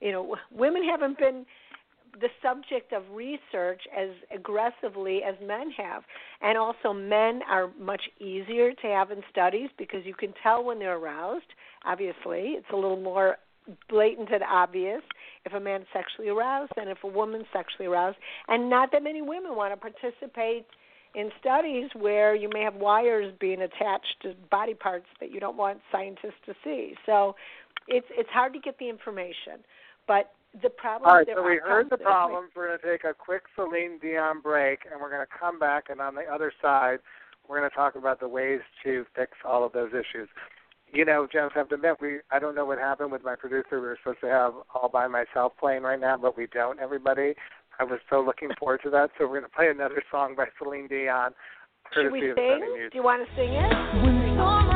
You know, women haven't been the subject of research as aggressively as men have. And also, men are much easier to have in studies because you can tell when they're aroused. Obviously, it's a little more blatant and obvious if a man's sexually aroused than if a woman's sexually aroused. And not that many women want to participate in studies where you may have wires being attached to body parts that you don't want scientists to see. So it's it's hard to get the information. But the problem All right, there so we heard the concepts- problems. We're going to take a quick Celine Dion break, and we're going to come back, and on the other side, we're going to talk about the ways to fix all of those issues. You know, Jennifer, I have to admit, we I don't know what happened with my producer. We were supposed to have all by myself playing right now, but we don't. Everybody, I was so looking forward to that. So we're going to play another song by Celine Dion, Should we courtesy of sing? Sony Music. Do you want to sing it?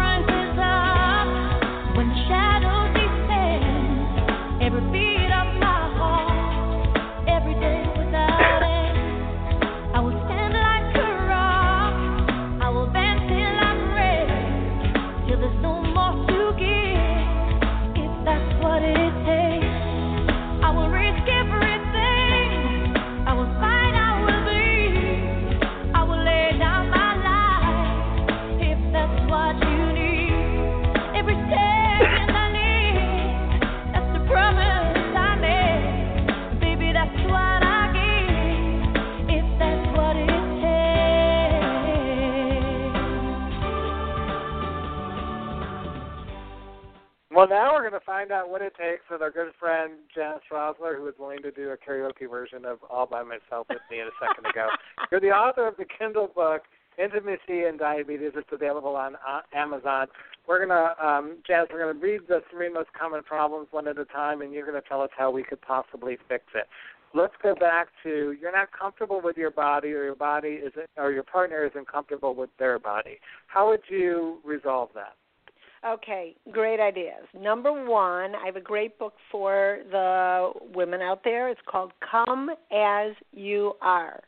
Well, now we're going to find out what it takes with our good friend Janis Roszler, who is willing to do a karaoke version of All by Myself with me in a second ago. You're the author of the Kindle book, Intimacy and Diabetes. It's available on uh, Amazon. We're going to, um, Janis, we're going to read the three most common problems one at a time, and you're going to tell us how we could possibly fix it. Let's go back to you're not comfortable with your body, or your body isn't, or your partner isn't comfortable with their body. How would you resolve that? Okay, great ideas. Number one, I have a great book for the women out there. It's called Come As You Are.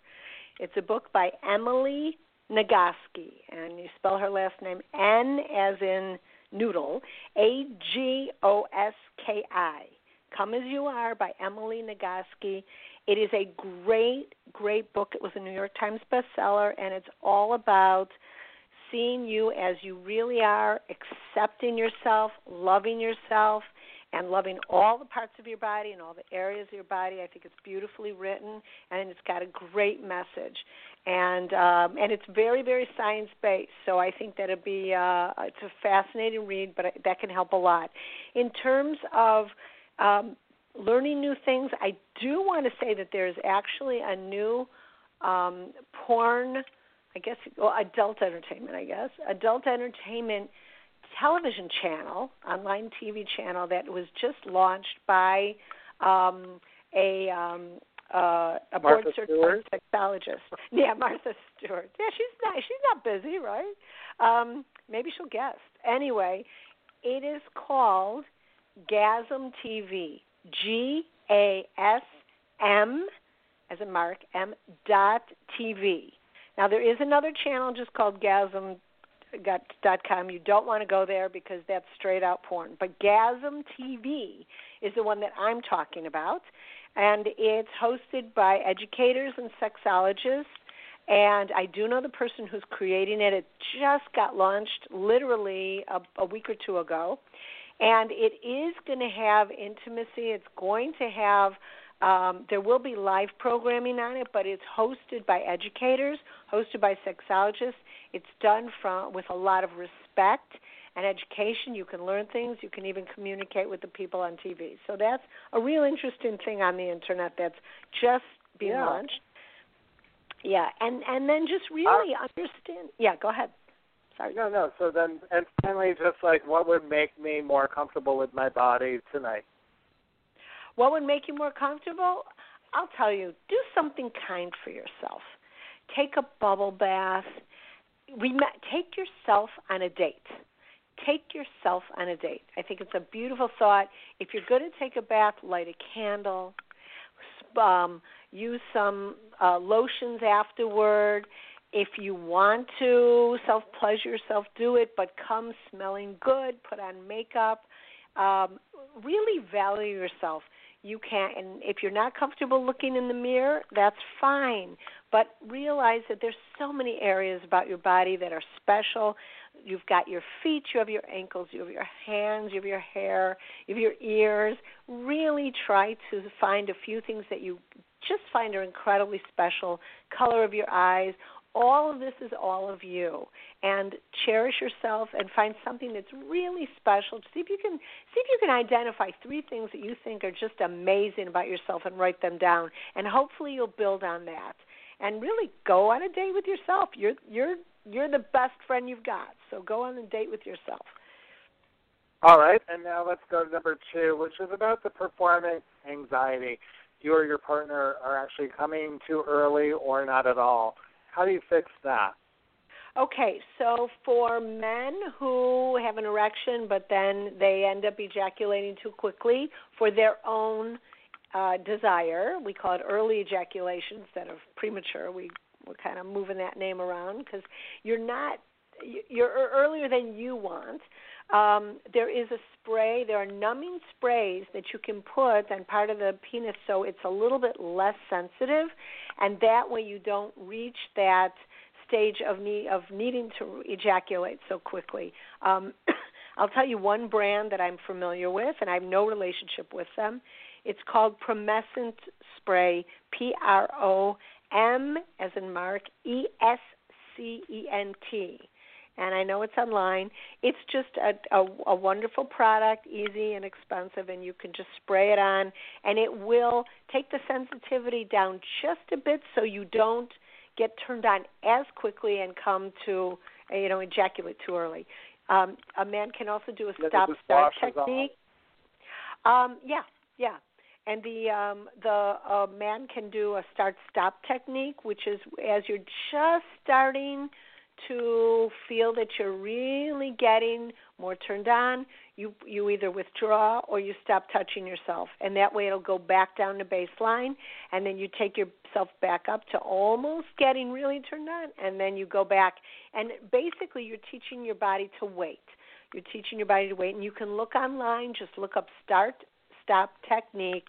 It's a book by Emily Nagoski, and you spell her last name N as in noodle, A G O S K I. Come As You Are by Emily Nagoski. It is a great, great book. It was a New York Times bestseller, and it's all about seeing you as you really are, accepting yourself, loving yourself, and loving all the parts of your body and all the areas of your body. I think it's beautifully written, and it's got a great message, and um, and it's very very science based. So I think that it'd be uh, it's a fascinating read, but that can help a lot. In terms of um, learning new things, I do want to say that there's actually a new um, porn I guess well, adult entertainment, I guess adult entertainment television channel, online TV channel that was just launched by um, a um, uh, a board certified sexologist. Yeah, Martha Stewart. Yeah, she's not she's not busy, right? Um, maybe she'll guest. Anyway, it is called Gasm TV. G A S M as a mark M dot TV. Now there is another channel just called Gasm dot com. You don't want to go there because that's straight out porn. But Gasm TV is the one that I'm talking about, and it's hosted by educators and sexologists. And I do know the person who's creating it. It just got launched literally a, a week or two ago. And it is going to have intimacy. It's going to have um, there will be live programming on it, but it's hosted by educators, hosted by sexologists. It's done from with a lot of respect and education. You can learn things. You can even communicate with the people on TV. So that's a real interesting thing on the internet that's just being yeah. launched. Yeah, and and then just really uh, understand. Yeah, go ahead. Sorry. No, no. So then, and finally, just like what would make me more comfortable with my body tonight? What would make you more comfortable? I'll tell you, do something kind for yourself. Take a bubble bath. take yourself on a date. Take yourself on a date. I think it's a beautiful thought. If you're going to take a bath, light a candle. Um, use some uh, lotions afterward. If you want to self pleasure yourself, do it, but come smelling good, put on makeup. Um, really value yourself you can and if you're not comfortable looking in the mirror that's fine. But realize that there's so many areas about your body that are special. You've got your feet you have your ankles you have your hands you have your hair you have your ears. Really try to find a few things that you just find are incredibly special. Color of your eyes all of this is all of you. And cherish yourself and find something that's really special. See if you can see if you can identify three things that you think are just amazing about yourself and write them down. And hopefully you'll build on that. And really go on a date with yourself. You're you're you're the best friend you've got. So go on a date with yourself. All right. And now let's go to number two which is about the performance anxiety. You or your partner are actually coming too early or not at all how do you fix that? Okay, so for men who have an erection but then they end up ejaculating too quickly for their own uh, desire, we call it early ejaculation instead of premature. We we're kind of moving that name around because you're not you're earlier than you want. Um, there is a spray. There are numbing sprays that you can put on part of the penis so it's a little bit less sensitive, and that way you don't reach that stage of need of needing to ejaculate so quickly. Um, I'll tell you one brand that I'm familiar with, and I have no relationship with them. It's called Promescent Spray, P R O M as in Mark, E S C E N T and I know it's online. It's just a, a, a wonderful product, easy and expensive, and you can just spray it on, and it will take the sensitivity down just a bit so you don't get turned on as quickly and come to you know ejaculate too early. Um, a man can also do a stop start technique. Um, yeah, yeah. And the um, the uh, man can do a start stop technique, which is as you're just starting to feel that you're really getting more turned on, you you either withdraw or you stop touching yourself, and that way it'll go back down to baseline, and then you take yourself back up to almost getting really turned on, and then you go back, and basically you're teaching your body to wait. You're teaching your body to wait, and you can look online. Just look up start stop technique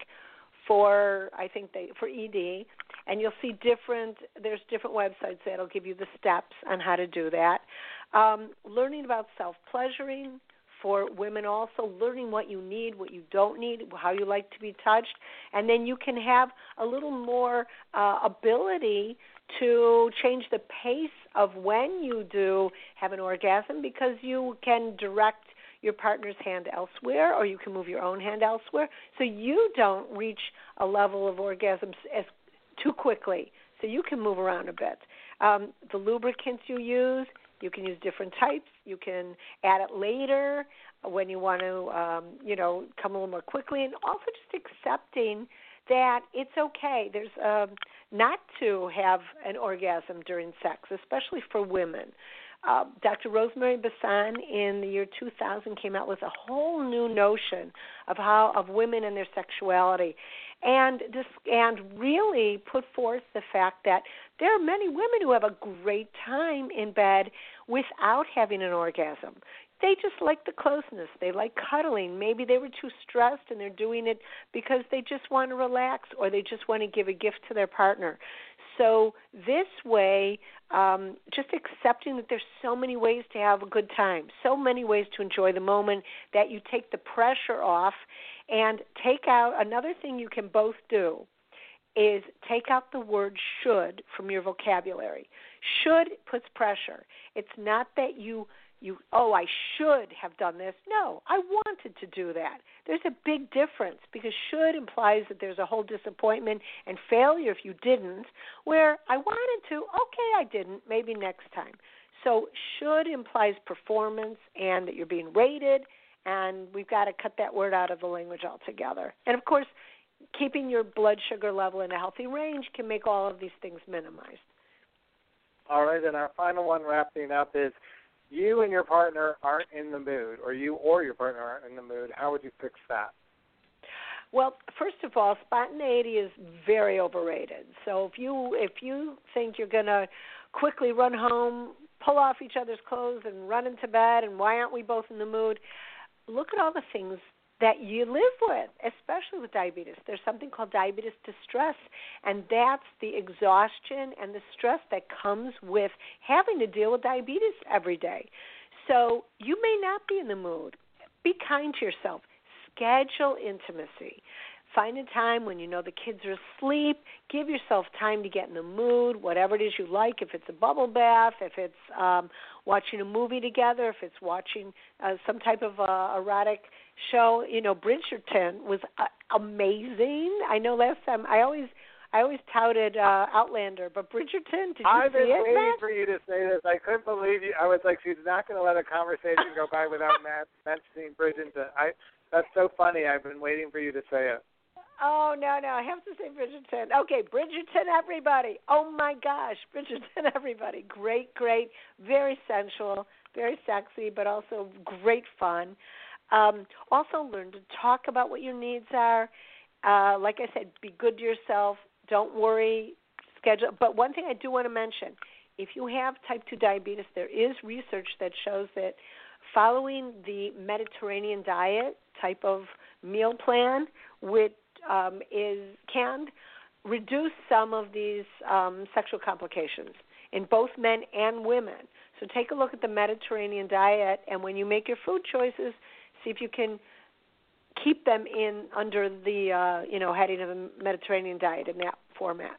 for I think they for ED, and you'll see different. There's different websites that'll give you the steps on how to do that. Um, learning about self pleasuring for women, also learning what you need, what you don't need, how you like to be touched, and then you can have a little more uh, ability to change the pace of when you do have an orgasm because you can direct your partner's hand elsewhere or you can move your own hand elsewhere so you don't reach a level of orgasms as too quickly so you can move around a bit. Um, the lubricants you use you can use different types. You can add it later when you want to um, you know come a little more quickly. And also just accepting that it's okay. There's um, not to have an orgasm during sex especially for women. Uh, Dr. Rosemary Basson in the year 2000 came out with a whole new notion of how of women and their sexuality, and this and really put forth the fact that there are many women who have a great time in bed without having an orgasm. They just like the closeness. They like cuddling. Maybe they were too stressed and they're doing it because they just want to relax or they just want to give a gift to their partner. So this way, um, just accepting that there's so many ways to have a good time, so many ways to enjoy the moment that you take the pressure off and take out another thing you can both do is take out the word should from your vocabulary. Should puts pressure. It's not that you you oh I should have done this. No, I wanted to do that. There's a big difference because should implies that there's a whole disappointment and failure if you didn't, where I wanted to, okay, I didn't, maybe next time. So should implies performance and that you're being rated and we've got to cut that word out of the language altogether. And of course, keeping your blood sugar level in a healthy range can make all of these things minimized. All right, and our final one wrapping up is you and your partner aren't in the mood, or you or your partner aren't in the mood. How would you fix that? Well, first of all, spontaneity is very overrated. So if you if you think you're going to quickly run home, pull off each other's clothes and run into bed and why aren't we both in the mood? Look at all the things that you live with, especially with diabetes. There's something called diabetes distress, and that's the exhaustion and the stress that comes with having to deal with diabetes every day. So you may not be in the mood. Be kind to yourself. Schedule intimacy. Find a time when you know the kids are asleep. Give yourself time to get in the mood, whatever it is you like. If it's a bubble bath, if it's um, watching a movie together, if it's watching uh, some type of uh, erotic show. You know, Bridgerton was uh, amazing. I know last time I always I always touted uh Outlander, but Bridgerton, did you I've see been waiting Matt? for you to say this. I couldn't believe you. I was like, she's not going to let a conversation go by without Matt mentioning Bridgerton. I that's so funny. I've been waiting for you to say it. Oh no, no, I have to say Bridgerton. Okay, Bridgerton, everybody. Oh my gosh, Bridgerton, everybody. Great, great, very sensual, very sexy, but also great fun. Um, also, learn to talk about what your needs are. Uh, like I said, be good to yourself. Don't worry. Schedule. But one thing I do want to mention: if you have type two diabetes, there is research that shows that following the Mediterranean diet type of meal plan, which um, is can reduce some of these um, sexual complications in both men and women. So take a look at the Mediterranean diet, and when you make your food choices, see if you can keep them in under the uh, you know heading of the Mediterranean diet in that format.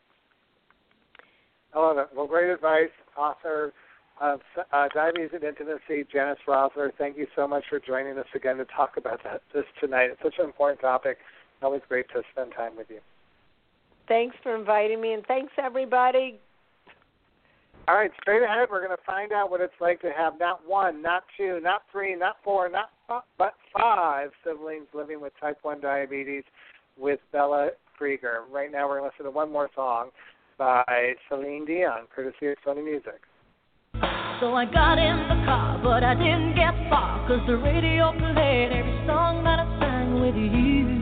I love it. Well, great advice, author, of uh, Diabetes and Intimacy, Janis Roszler. Thank you so much for joining us again to talk about that, this tonight. It's such an important topic. Always great to spend time with you. Thanks for inviting me, and thanks everybody. All right, straight ahead, we're going to find out what it's like to have not one, not two, not three, not four, not five, but five siblings living with type 1 diabetes with Bella Krueger. Right now, we're going to listen to one more song by Celine Dion, courtesy of Sony Music. So I got in the car, but I didn't get far, cause the radio played every song that I sang with you.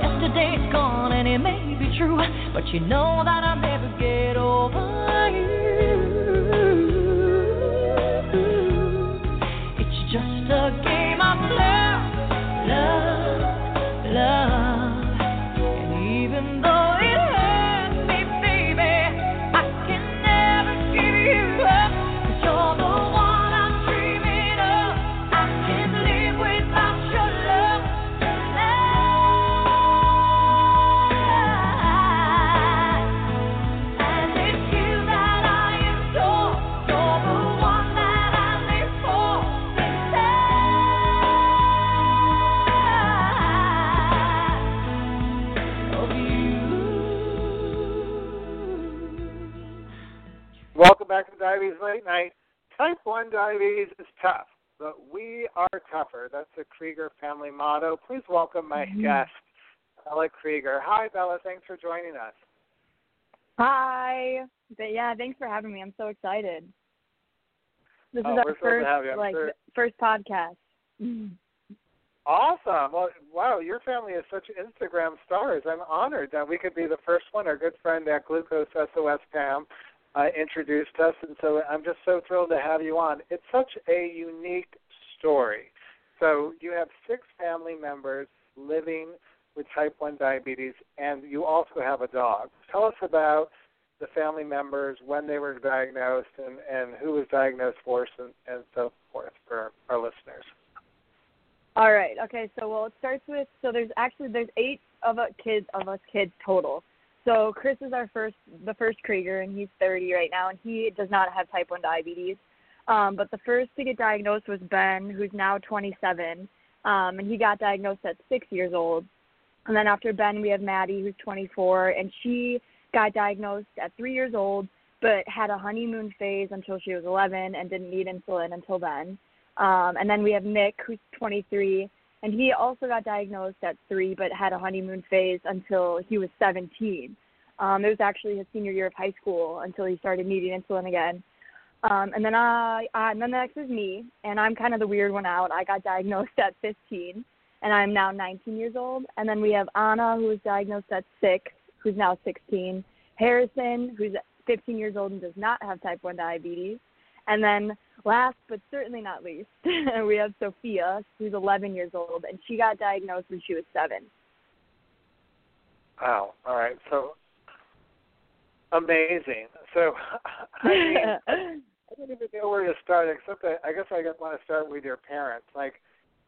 Yesterday's gone and it may be true, but you know that I'll never get over 1 diabetes is tough, but we are tougher. That's the Krueger family motto. Please welcome my mm-hmm. guest, Bella Krueger. Hi, Bella. Thanks for joining us. Hi. But yeah, thanks for having me. I'm so excited. This Oh, is our we're thrilled to first have you. I'm like sure- first podcast. Awesome. Well, wow, your family is such Instagram stars. I'm honored that we could be the first one. Our good friend at Glucose SOS Pam uh, introduced us, and so I'm just so thrilled to have you on. It's such a unique story. So you have six family members living with type 1 diabetes, and you also have a dog. Tell us about the family members, when they were diagnosed, and, and who was diagnosed first, and, and so forth for our, listeners. All right. Okay. So well, it starts with so there's actually there's eight of us kids of us kids total. So Chris is our first the first Krueger and he's 30 right now and he does not have type 1 diabetes. Um, but the first to get diagnosed was Ben, who's now 27, um, and he got diagnosed at six years old. And then after Ben, we have Maddie, who's 24, and she got diagnosed at three years old, but had a honeymoon phase until she was 11 and didn't need insulin until then. Um, and then we have Nick, who's 23, and he also got diagnosed at three, but had a honeymoon phase until he was 17. Um, it was actually his senior year of high school until he started needing insulin again. Um, and then I, uh, and then the next is me, and I'm kind of the weird one out. I got diagnosed at 15, and I'm now 19 years old. And then we have Anna, who was diagnosed at six, who's now 16. Harrison, who's 15 years old and does not have type 1 diabetes. And then last but certainly not least, we have Sophia, who's 11 years old, and she got diagnosed when she was seven. Wow. All right. So amazing. So I mean, I don't even know where to start, except that I guess I want to start with your parents. Like,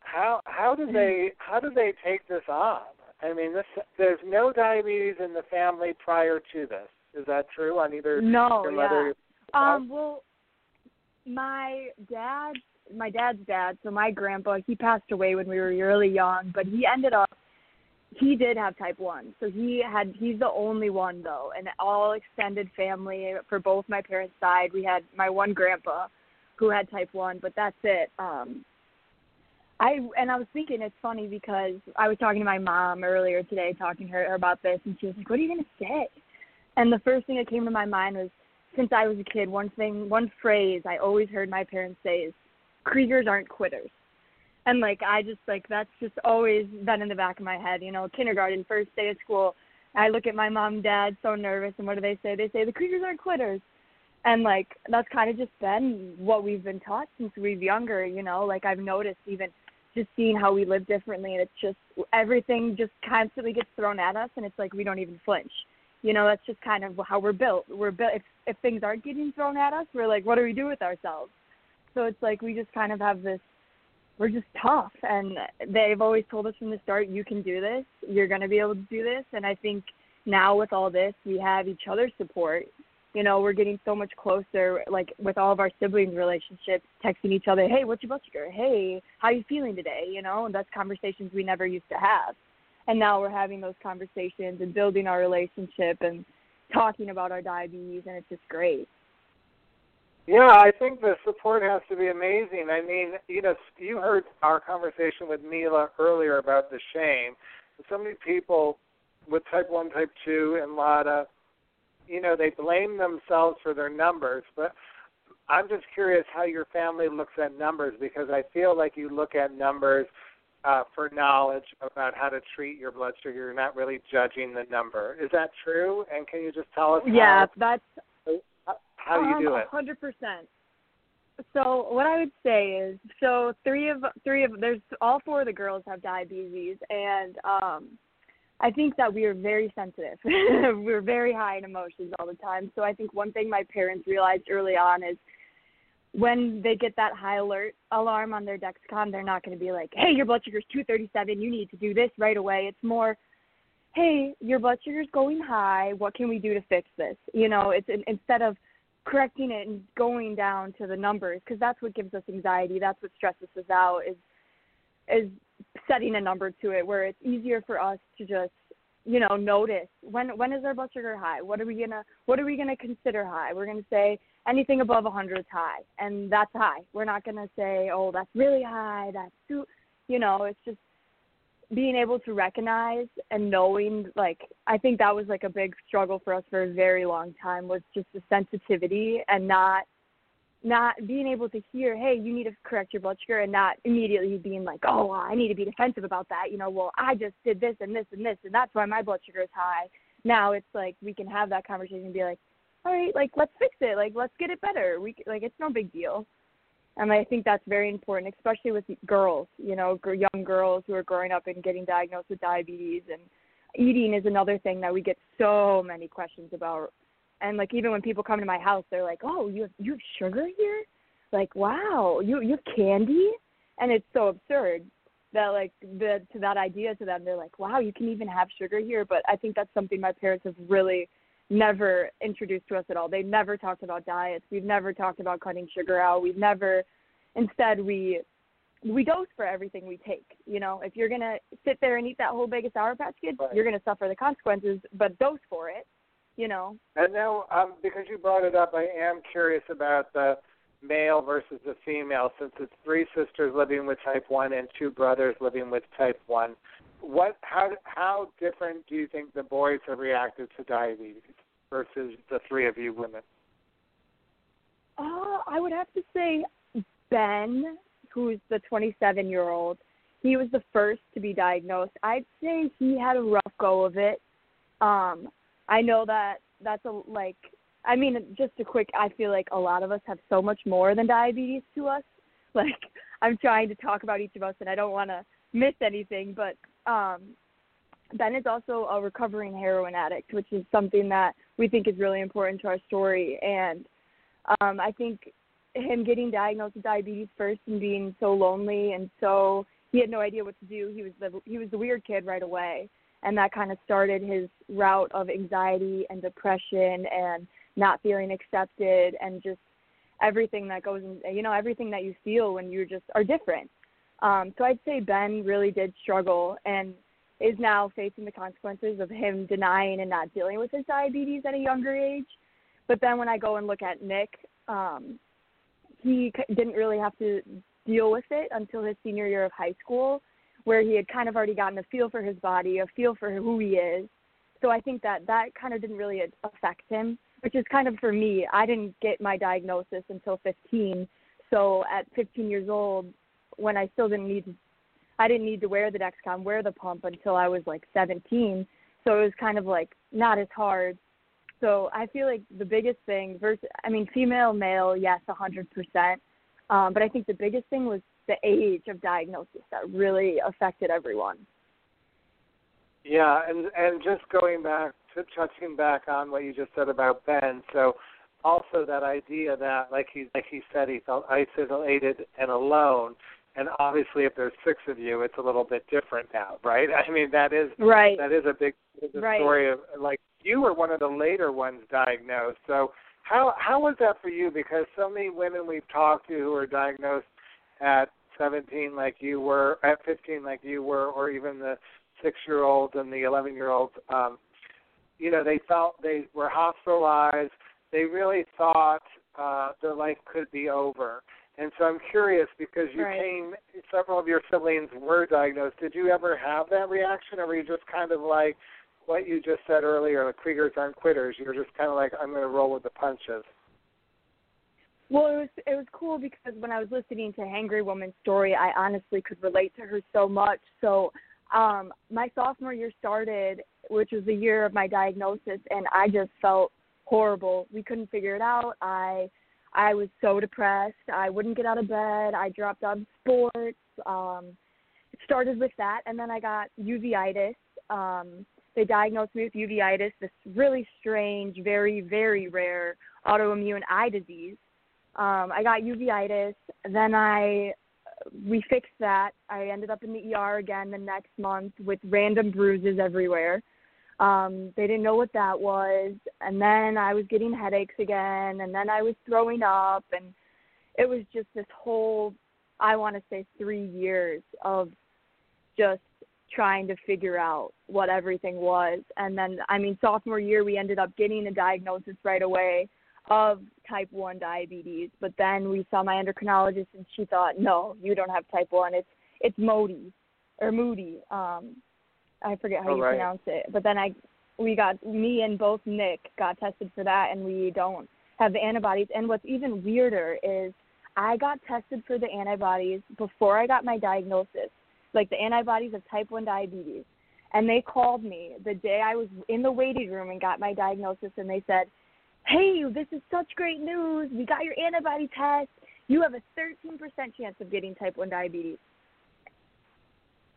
how how do they how do they take this on? I mean, this there's no diabetes in the family prior to this. Is that true on either no, your mother? or yeah. your? Um, well, my dad, my dad's dad, so my grandpa, he passed away when we were really young, but he ended up, he did have type one. So he had, he's the only one though, and all extended family for both my parents' side. We had my one grandpa, who had type one, but that's it. Um, I and I was thinking it's funny because I was talking to my mom earlier today, talking to her about this, and she was like, "What are you gonna say?" And the first thing that came to my mind was, since I was a kid, one thing, one phrase I always heard my parents say is, "Kruegers aren't quitters." And like I just like that's just always been in the back of my head. You know, kindergarten, first day of school, I look at my mom, and dad, so nervous, and what do they say? They say the Kruegers aren't quitters. And like that's kind of just been what we've been taught since we were younger. You know, like I've noticed even just seeing how we live differently and it's just everything just constantly gets thrown at us and it's like we don't even flinch you know that's just kind of how we're built we're built if if things aren't getting thrown at us we're like what do we do with ourselves so it's like we just kind of have this we're just tough and they've always told us from the start you can do this you're going to be able to do this and i think now with all this, we have each other's support. You know, we're getting so much closer, like with all of our siblings' relationships, texting each other, "Hey, what's your blood sugar? Hey, how you feeling today?" You know, and that's conversations we never used to have. And now we're having those conversations and building our relationship and talking about our diabetes, and it's just great. Yeah, I think the support has to be amazing. I mean, you know, you heard our conversation with Mila earlier about the shame. So many people with type 1, type 2, and LADA, you know, they blame themselves for their numbers. But I'm just curious how your family looks at numbers because I feel like you look at numbers uh, for knowledge about how to treat your blood sugar. You're not really judging the number. Is that true? And can you just tell us Yeah, how, that's how you um, do it? Hundred percent. So what I would say is, so three of three of there's all four of the girls have diabetes, and um, I think that we are very sensitive. we're very high in emotions all the time. So I think one thing my parents realized early on is when they get that high alert alarm on their Dexcom, they're not going to be like, "Hey, your blood sugar's 237. You need to do this right away." It's more, "Hey, your blood sugar's going high. What can we do to fix this?" You know, it's instead of correcting it and going down to the numbers because that's what gives us anxiety. That's what stresses us out is is setting a number to it where it's easier for us to just you know notice when when is our blood sugar high? What are we gonna what are we gonna consider high? We're gonna say anything above 100 is high and that's high. We're not gonna say oh that's really high that's too you know it's just being able to recognize and knowing like i think that was like a big struggle for us for a very long time was just the sensitivity and not not being able to hear hey you need to correct your blood sugar and not immediately being like oh i need to be defensive about that you know well i just did this and this and this and that's why my blood sugar is high now it's like we can have that conversation and be like all right like let's fix it like let's get it better we like it's no big deal and I think that's very important, especially with girls, you know, young girls who are growing up and getting diagnosed with diabetes. And eating is another thing that we get so many questions about. And like even when people come to my house, they're like, "Oh, you have you have sugar here? Like, wow, you you have candy?" And it's so absurd that like the to that idea to them, they're like, "Wow, you can even have sugar here." But I think that's something my parents have really never introduced to us at all. They never talked about diets. We've never talked about cutting sugar out. We've never instead we we dose for everything we take. You know, if you're gonna sit there and eat that whole bag of sour patch kids, Right. you're gonna suffer the consequences, but dose for it. You know. And now, um, because you brought it up, I am curious about the male versus the female, since it's three sisters living with type one and two brothers living with type one. What, how, how different do you think the boys have reacted to diabetes versus the three of you women? Uh, I would have to say Ben, who's the 27 year old, he was the first to be diagnosed. I'd say he had a rough go of it. Um, I know that that's a like. I mean, just a quick. I feel like a lot of us have so much more than diabetes to us. Like, I'm trying to talk about each of us, and I don't want to miss anything. But um, Ben is also a recovering heroin addict, which is something that we think is really important to our story. And um, I think him getting diagnosed with diabetes first and being so lonely and so he had no idea what to do. He was the he was the weird kid right away, and that kind of started his route of anxiety and depression and not feeling accepted and just everything that goes in you know everything that you feel when you just are different. Um, so I'd say Ben really did struggle and is now facing the consequences of him denying and not dealing with his diabetes at a younger age. But then when I go and look at Nick, um, he didn't really have to deal with it until his senior year of high school, where he had kind of already gotten a feel for his body, a feel for who he is. So I think that that kind of didn't really affect him, which is kind of for me. I didn't get my diagnosis until 15. So at 15 years old, when I still didn't need to, I didn't need to wear the Dexcom, wear the pump until I was like 17. So it was kind of like not as hard. So I feel like the biggest thing versus, I mean, female, male, yes, 100%. Um, but I think the biggest thing was the age of diagnosis that really affected everyone. Yeah, and and just going back to touching back on what you just said about Ben, so also that idea that like he like he said he felt isolated and alone, and obviously if there's six of you, it's a little bit different now, right? I mean that is Right. that is a big to the Right. story of like you were one of the later ones diagnosed. So how how was that for you? Because so many women we've talked to who were diagnosed at 17 like you were, at 15 like you were, or even the six year olds and the 11 year olds. Um, you know, they felt they were hospitalized. They really thought uh, their life could be over. And so I'm curious because you Right. came, several of your siblings were diagnosed. Did you ever have that reaction, or were you just kind of like what you just said earlier, the Kruegers aren't quitters? You were just kind of like, I'm going to roll with the punches. Well, it was it was cool because when I was listening to Hangry Woman's story, I honestly could relate to her so much. So, um, my sophomore year started, which was the year of my diagnosis, and I just felt horrible. We couldn't figure it out. I I was so depressed. I wouldn't get out of bed. I dropped out of sports. Um, it started with that, and then I got uveitis. Um, they diagnosed me with uveitis, this really strange, very very rare autoimmune eye disease. Um, I got uveitis. Then I we fixed that. I ended up in the ER again the next month with random bruises everywhere. Um, they didn't know what that was, and then I was getting headaches again, and then I was throwing up, and it was just this whole I want to say three years of just trying to figure out what everything was. And then, I mean, sophomore year, we ended up getting a diagnosis right away of type 1 diabetes. But then we saw my endocrinologist, and she thought, no, you don't have type 1. It's it's Modi or Moody. Um, I forget how Oh, you right. pronounce it. But then I, we got me and both Nick got tested for that, and we don't have the antibodies. And what's even weirder is I got tested for the antibodies before I got my diagnosis, like the antibodies of type 1 diabetes. And they called me the day I was in the waiting room and got my diagnosis, and they said, Hey, this is such great news. We got your antibody test. You have a 13% chance of getting type 1 diabetes.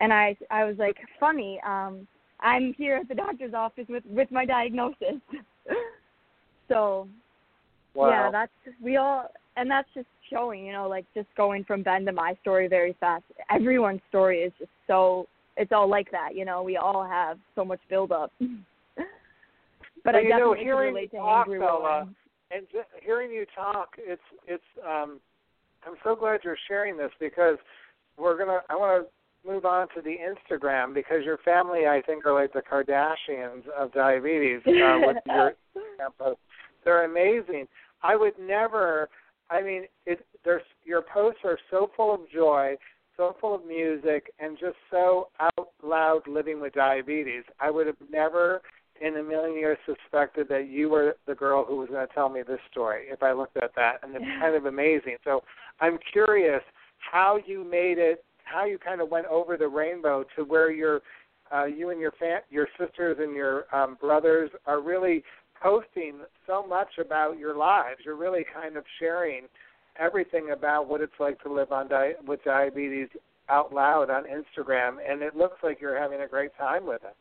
And I, I was like, funny. Um, I'm here at the doctor's office with with my diagnosis. so Wow. yeah, that's we all, and that's just showing, you know, like just going from Ben to my story very fast. Everyone's story is just so it's all like that, you know. We all have so much build but I you know, hearing to talk, Bella, and just hearing you talk, it's it's. um I'm so glad you're sharing this because we're gonna. I want to move on to the Instagram because your family, I think, are like the Kardashians of diabetes uh, with your posts. They're amazing. I would never. I mean, it. There's your posts are so full of joy, so full of music, and just so out loud living with diabetes. I would have never in a million years suspected that you were the girl who was going to tell me this story if I looked at that, and it's kind of amazing. So I'm curious how you made it, how you kind of went over the rainbow to where your, uh, you and your fa- your sisters and your um, brothers are really posting so much about your lives. You're really kind of sharing everything about what it's like to live on di- with diabetes out loud on Instagram, and it looks like you're having a great time with it.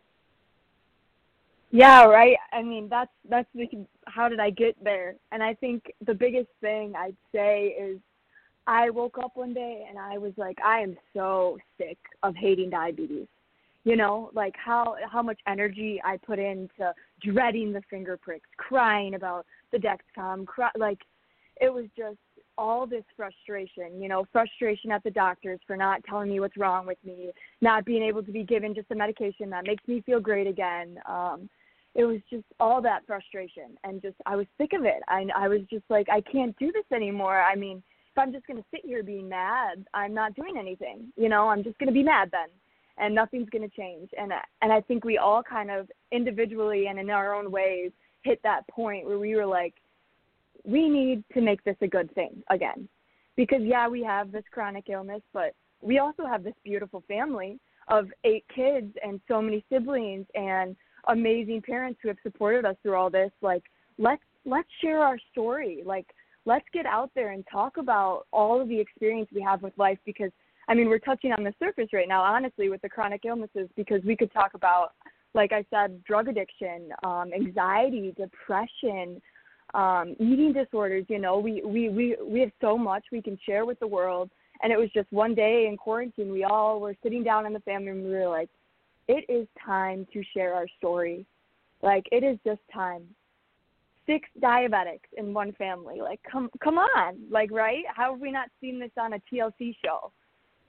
Yeah, right. I mean, that's that's the how did I get there? And I think the biggest thing I'd say is I woke up one day and I was like, I am so sick of hating diabetes. You know, like how how much energy I put into dreading the finger pricks, crying about the Dexcom, cry, like it was just all this frustration, you know, frustration at the doctors for not telling me what's wrong with me, not being able to be given just a medication that makes me feel great again. Um it was just all that frustration and just I was sick of it. I I was just like I can't do this anymore. I mean, if I'm just going to sit here being mad, I'm not doing anything. You know, I'm just going to be mad then. And nothing's going to change. And and I think we all kind of individually and in our own ways hit that point where we were like we need to make this a good thing again. Because yeah, we have this chronic illness, but we also have this beautiful family of eight kids and so many siblings and amazing parents who have supported us through all this like let's let's share our story. Like let's get out there and talk about all of the experience we have with life because i mean we're touching on the surface right now honestly with the chronic illnesses because we could talk about like i said drug addiction um anxiety depression um eating disorders you know we we we we have so much we can share with the world. And it was just one day in quarantine we all were sitting down in the family and we were like it is time to share our story. Like it is just time. Six diabetics in one family. Like come come on. Like right? How have we not seen this on a TLC show?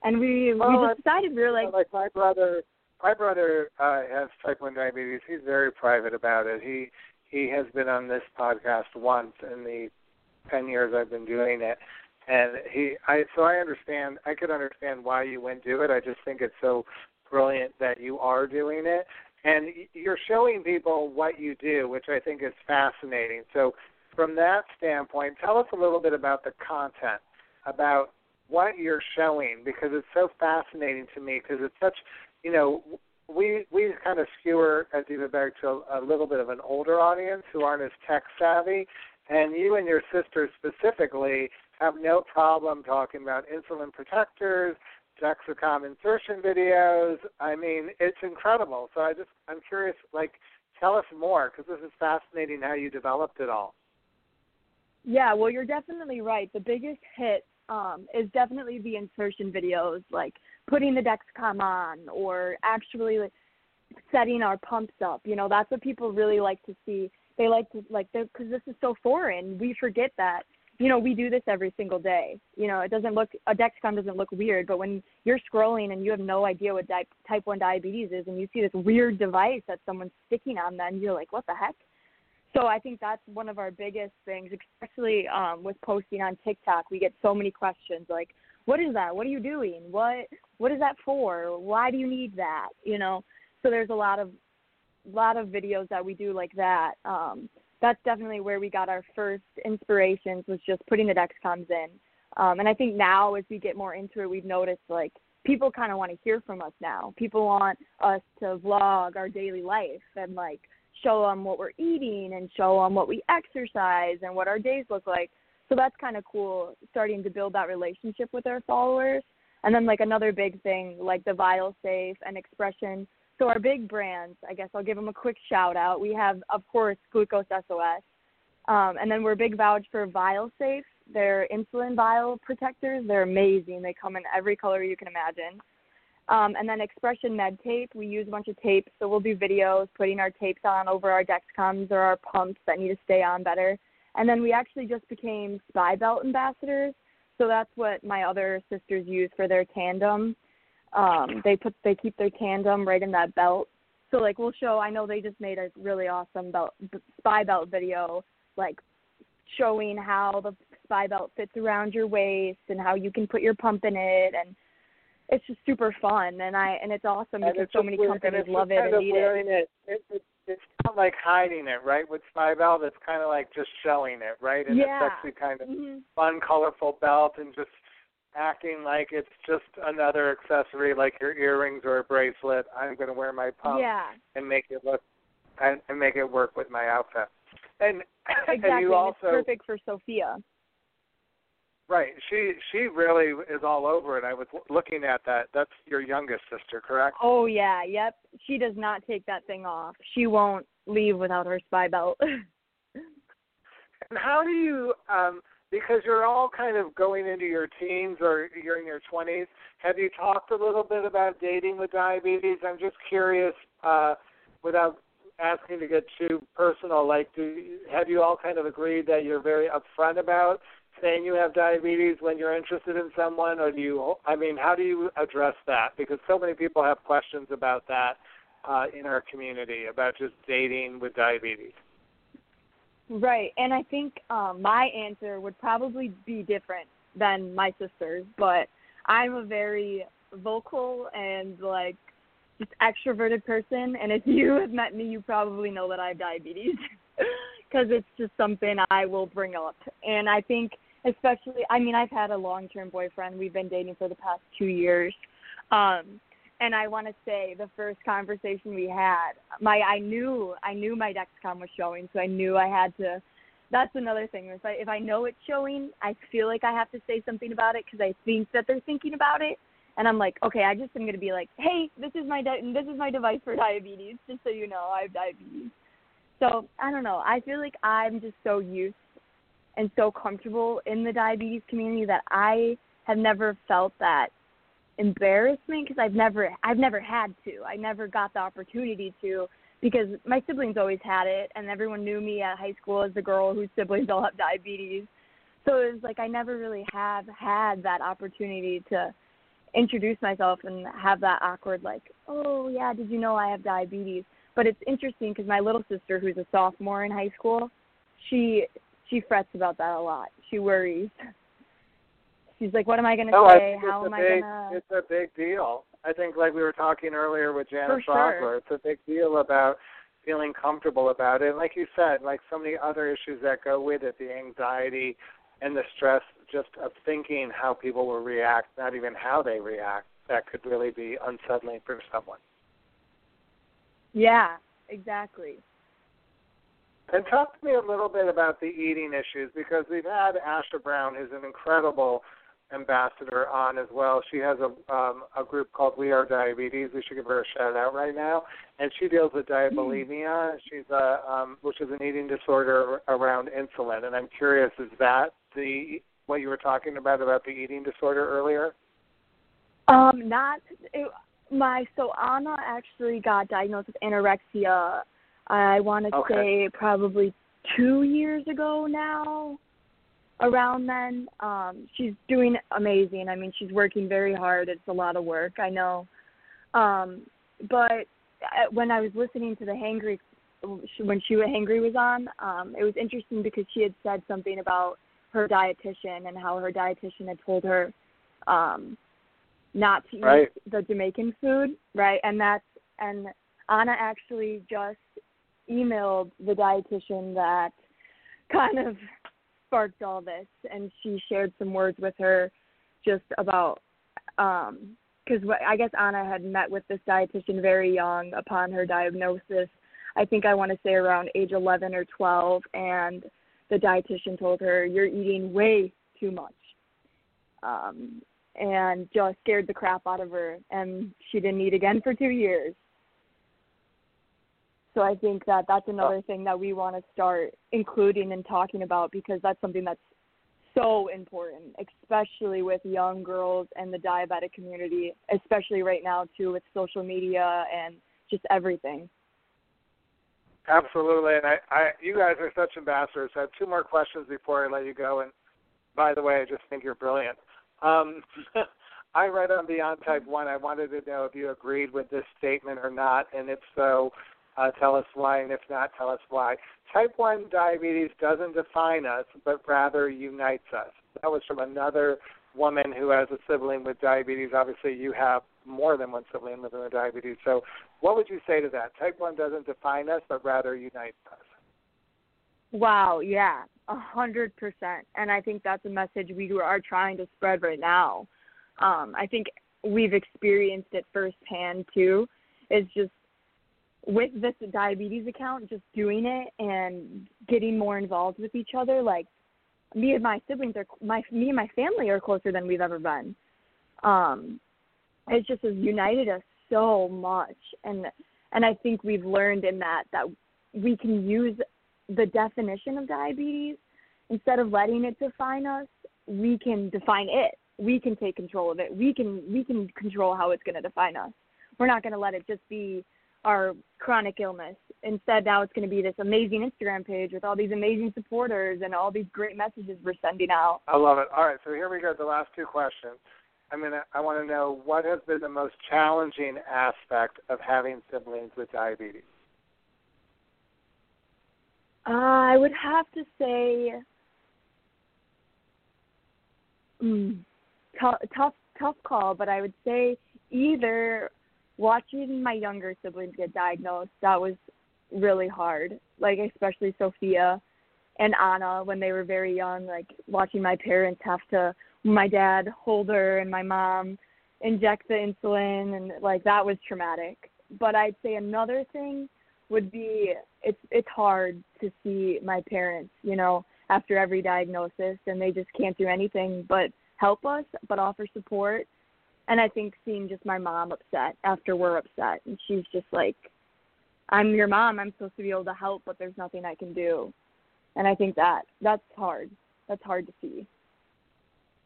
And we Well, we just decided we were like like my brother my brother uh has type one diabetes he's very private about it he he has been on this podcast once in the ten years i've been doing it and he i so i understand i could understand why you went do it i just think it's so brilliant that you are doing it. And you're showing people what you do which i think is fascinating. So from that standpoint tell us a little bit about the content about what you're showing because it's so fascinating to me because it's such you know we we kind of skewer as even back to a, a little bit of an older audience who aren't as tech savvy. And you and your sister specifically have no problem talking about insulin protectors Dexcom insertion videos. I mean, it's incredible. So I just, I'm curious, like, tell us more because this is fascinating how you developed it all. Yeah, well, you're definitely right. The biggest hit um, is definitely the insertion videos, like putting the Dexcom on or actually like, setting our pumps up. You know, that's what people really like to see. They like to like because this is so foreign. We forget that. You know, we do this every single day. You know, it doesn't look a Dexcom doesn't look weird, but when you're scrolling and you have no idea what di- type one diabetes is, and you see this weird device that someone's sticking on, then you're like, what the heck? So I think that's one of our biggest things, especially um, with posting on TikTok. We get so many questions like, "What is that? What are you doing? What what is that for? Why do you need that?" You know. So there's a lot of lot of videos that we do like that. Um, that's definitely where we got our first inspirations was just putting the Dexcoms in. Um, and I think now as we get more into it, we've noticed like people kind of want to hear from us now. People want us to vlog our daily life and like show them what we're eating and show them what we exercise and what our days look like. So that's kind of cool, starting to build that relationship with our followers. And then like another big thing, like the Vial Safe and Expression. So our big brands, I guess I'll give them a quick shout out. We have, of course, Glucose SOS, um, and then we're big vouch for Vial Safe. They're insulin vial protectors. They're amazing. They come in every color you can imagine. Um, and then ExpressionMed Tape, we use a bunch of tapes, so we'll do videos putting our tapes on over our Dexcoms or our pumps that need to stay on better. And then we actually just became SPIbelt ambassadors, so that's what my other sisters use for their tandem. Um, they put they keep their tandem right in that belt. So like we'll show. I know they just made a really awesome belt SPIbelt video, like showing how the SPIbelt fits around your waist and how you can put your pump in it and it's just super fun and I and it's awesome And because it's so many weird- companies love it kind and of need it. it. it, it it's not like hiding it, right? With SPIbelt, it's kind of like just showing it, right? And Yeah. it's actually kind of Mhm. fun, colorful belt, and just acting like it's just another accessory, like your earrings or a bracelet. I'm going to wear my pump Yeah. and make it look and, and make it work with my outfit. And Exactly. and you also it's perfect for Sophia. right. She she really is all over it. I was looking at that. That's your youngest sister, correct? Oh yeah, yep. She does not take that thing off. She won't leave without her SPIbelt. And how do you, um, because you're all kind of going into your teens or you're in your 20s, have you talked a little bit about dating with diabetes? I'm just curious, uh, without asking to get too personal, like, do have you all kind of agreed that you're very upfront about saying you have diabetes when you're interested in someone, or do you, I mean, how do you address that? Because so many people have questions about that uh, in our community, about just dating with diabetes. Right, and I think um, my answer would probably be different than my sister's, but I'm a very vocal and like just extroverted person, and if you have met me, you probably know that I have diabetes because it's just something I will bring up, and I think especially, I mean, I've had a long-term boyfriend. We've been dating for the past two years, um, and I want to say the first conversation we had, my I knew I knew my Dexcom was showing, so I knew I had to. That's another thing. If I if I know it's showing, I feel like I have to say something about it because I think that they're thinking about it, and I'm like, okay, I just am gonna be like, hey, this is my di- this is my device for diabetes, just so you know, I have diabetes. So I don't know. I feel like I'm just so used and so comfortable in the diabetes community that I have never felt that embarrassment because I've never I've never had to. I never got the opportunity to because my siblings always had it and everyone knew me at high school as the girl whose siblings all have diabetes. So it was like I never really have had that opportunity to introduce myself and have that awkward like, "Oh, yeah, did you know I have diabetes?" But it's interesting because my little sister who's a sophomore in high school, she she frets about that a lot. She worries. She's like, "What am I going to say? How am I going to?" It's a big deal. I think, like we were talking earlier with Janis For sure. It's a big deal about feeling comfortable about it. And like you said, like so many other issues that go with it, the anxiety and the stress just of thinking how people will react, not even how they react, that could really be unsettling for someone. Yeah, exactly. And talk to me a little bit about the eating issues because we've had Asha Brown, who's an incredible ambassador, on as well. She has a um, a group called We Are Diabetes. We should give her a shout out right now. And she deals with diabulimia. She's a um, which is an eating disorder around insulin. And I'm curious, is that the what you were talking about about the eating disorder earlier? Um, not it, my so Anna actually got diagnosed with anorexia. I want to Okay. say probably two years ago now. Around then, um, she's doing amazing. I mean, she's working very hard. It's a lot of work, I know. Um, but uh, when I was listening to the Hangry, when she was Hangry was on, um, it was interesting because she had said something about her dietitian and how her dietitian had told her um, not to eat Right. the Jamaican food, right? And that's and Anna actually just emailed the dietitian that kind of sparked all this, and she shared some words with her just about um because I guess Anna had met with this dietitian very young upon her diagnosis. I think I want to say around age 11 or 12, and the dietitian told her, "You're eating way too much." Um, and just scared the crap out of her and she didn't eat again for two years so i think that that's another thing that we want to start including and talking about because that's something that's so important especially with young girls and the diabetic community especially right now too with social media and just everything Absolutely, and I, I, you guys are such ambassadors. I have two more questions before I let you go. And by the way, I just think you're brilliant. Um, I read on Beyond Type One. I wanted to know if you agreed with this statement or not, and if so, uh, tell us why, and if not, tell us why. Type One diabetes doesn't define us, but rather unites us. That was from another woman who has a sibling with diabetes. Obviously, you have more than one sibling living with diabetes. So, what would you say to that? Type 1 doesn't define us, but rather unites us. Wow, yeah, a hundred percent. And I think that's a message we are trying to spread right now. Um, I think we've experienced it firsthand too. It's just with this diabetes account, just doing it and getting more involved with each other. Like me and my siblings are my me and my family are closer than we've ever been. Um, it just has united us so much, and and I think we've learned in that that we can use the definition of diabetes instead of letting it define us we can define it we can take control of it we can we can control how it's going to define us we're not going to let it just be our chronic illness instead now it's going to be this amazing instagram page with all these amazing supporters and all these great messages we're sending out I love it. All right, so here we go. The last two questions. I mean, I want to know what has been the most challenging aspect of having siblings with diabetes. uh, i would have to say mm, tough tough tough call but i would say either watching my younger siblings get diagnosed that was really hard like especially sophia and anna when they were very young like watching my parents have to my dad hold her and my mom inject the insulin and like that was traumatic. But i'd say another thing would be it's it's hard to see my parents you know after every diagnosis and they just can't do anything but help us but offer support and i think seeing just my mom upset after we're upset and she's just like i'm your mom i'm supposed to be able to help but there's nothing i can do and i think that that's hard that's hard to see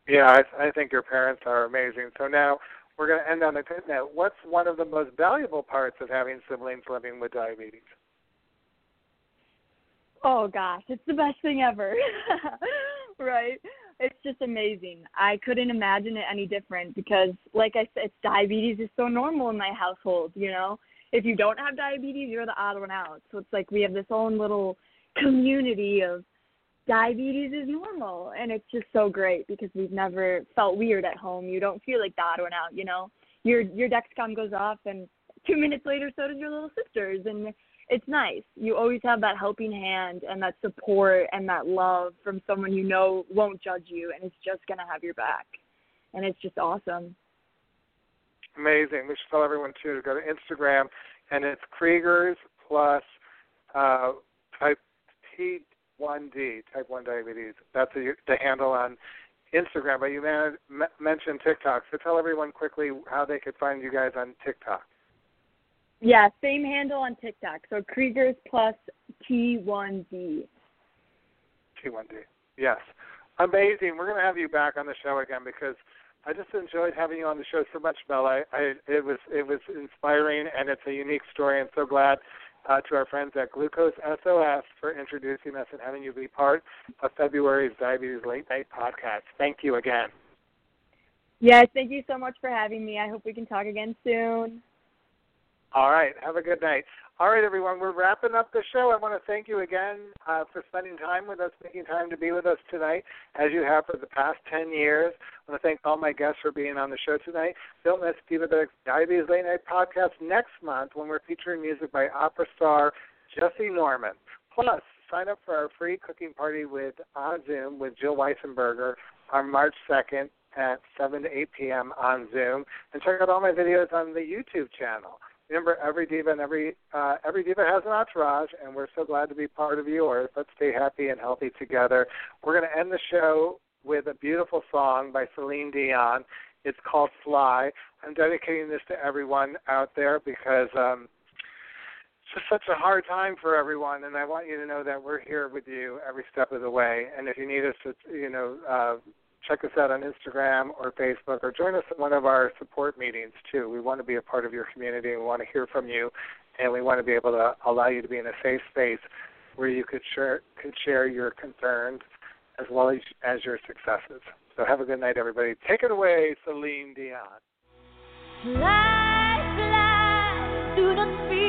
Yeah, I, I think your parents are amazing. So now we're going to end on a good note. What's one of the most valuable parts of having siblings living with diabetes? Oh gosh, it's the best thing ever. right? It's just amazing. I couldn't imagine it any different because like I said, diabetes is so normal in my household, you know. If you don't have diabetes, you're the odd one out. So it's like we have this own little community of diabetes is normal and it's just so great because we've never felt weird at home. You don't feel like the odd one out, you know. Your your Dexcom goes off and two minutes later so does your little sister's and it's nice. You always have that helping hand and that support and that love from someone you know won't judge you and is just gonna have your back. And it's just awesome. Amazing. We should tell everyone too to go to Instagram and it's Krueger's plus uh, type T1D, type 1 diabetes. That's the, handle on Instagram. But you man, mentioned TikTok, so tell everyone quickly how they could find you guys on TikTok. Yeah, same handle on TikTok. So Krueger's plus T1D. T1D. Yes. Amazing. We're going to have you back on the show again because I just enjoyed having you on the show so much, Bella. I, I it was it was inspiring and it's a unique story. I'm so glad uh, to our friends at Glucose SOS for introducing us and having you be part of February's Diabetes Late Nite podcast. Thank you again. Yes, thank you so much for having me. I hope we can talk again soon. All right. Have a good night. All right, everyone. We're wrapping up the show. I want to thank you again uh, for spending time with us, making time to be with us tonight, as you have for the past 10 years. I want to thank all my guests for being on the show tonight. Don't miss Diva Diabetes Late Nite podcast next month when we're featuring music by opera star Jessye Norman. Plus, sign up for our free cooking party with on Zoom with Jill Weisenberger on March 2nd at 7 to 8 p.m. on Zoom. And check out all my videos on the YouTube channel remember every diva and every uh, every diva has an entourage, and we're so glad to be part of yours. Let's stay happy and healthy together. We're going to end the show with a beautiful song by Celine Dion. It's called Fly. I'm dedicating this to everyone out there because um, it's just such a hard time for everyone, and I want you to know that we're here with you every step of the way. And if you need us to, you know, uh, check us out on Instagram or Facebook or join us at one of our support meetings too. We want to be a part of your community we want to hear from you and we want to be able to allow you to be in a safe space where you could share could share your concerns as well as, as your successes. So have a good night everybody. Take it away, Celine Dion. Fly, fly,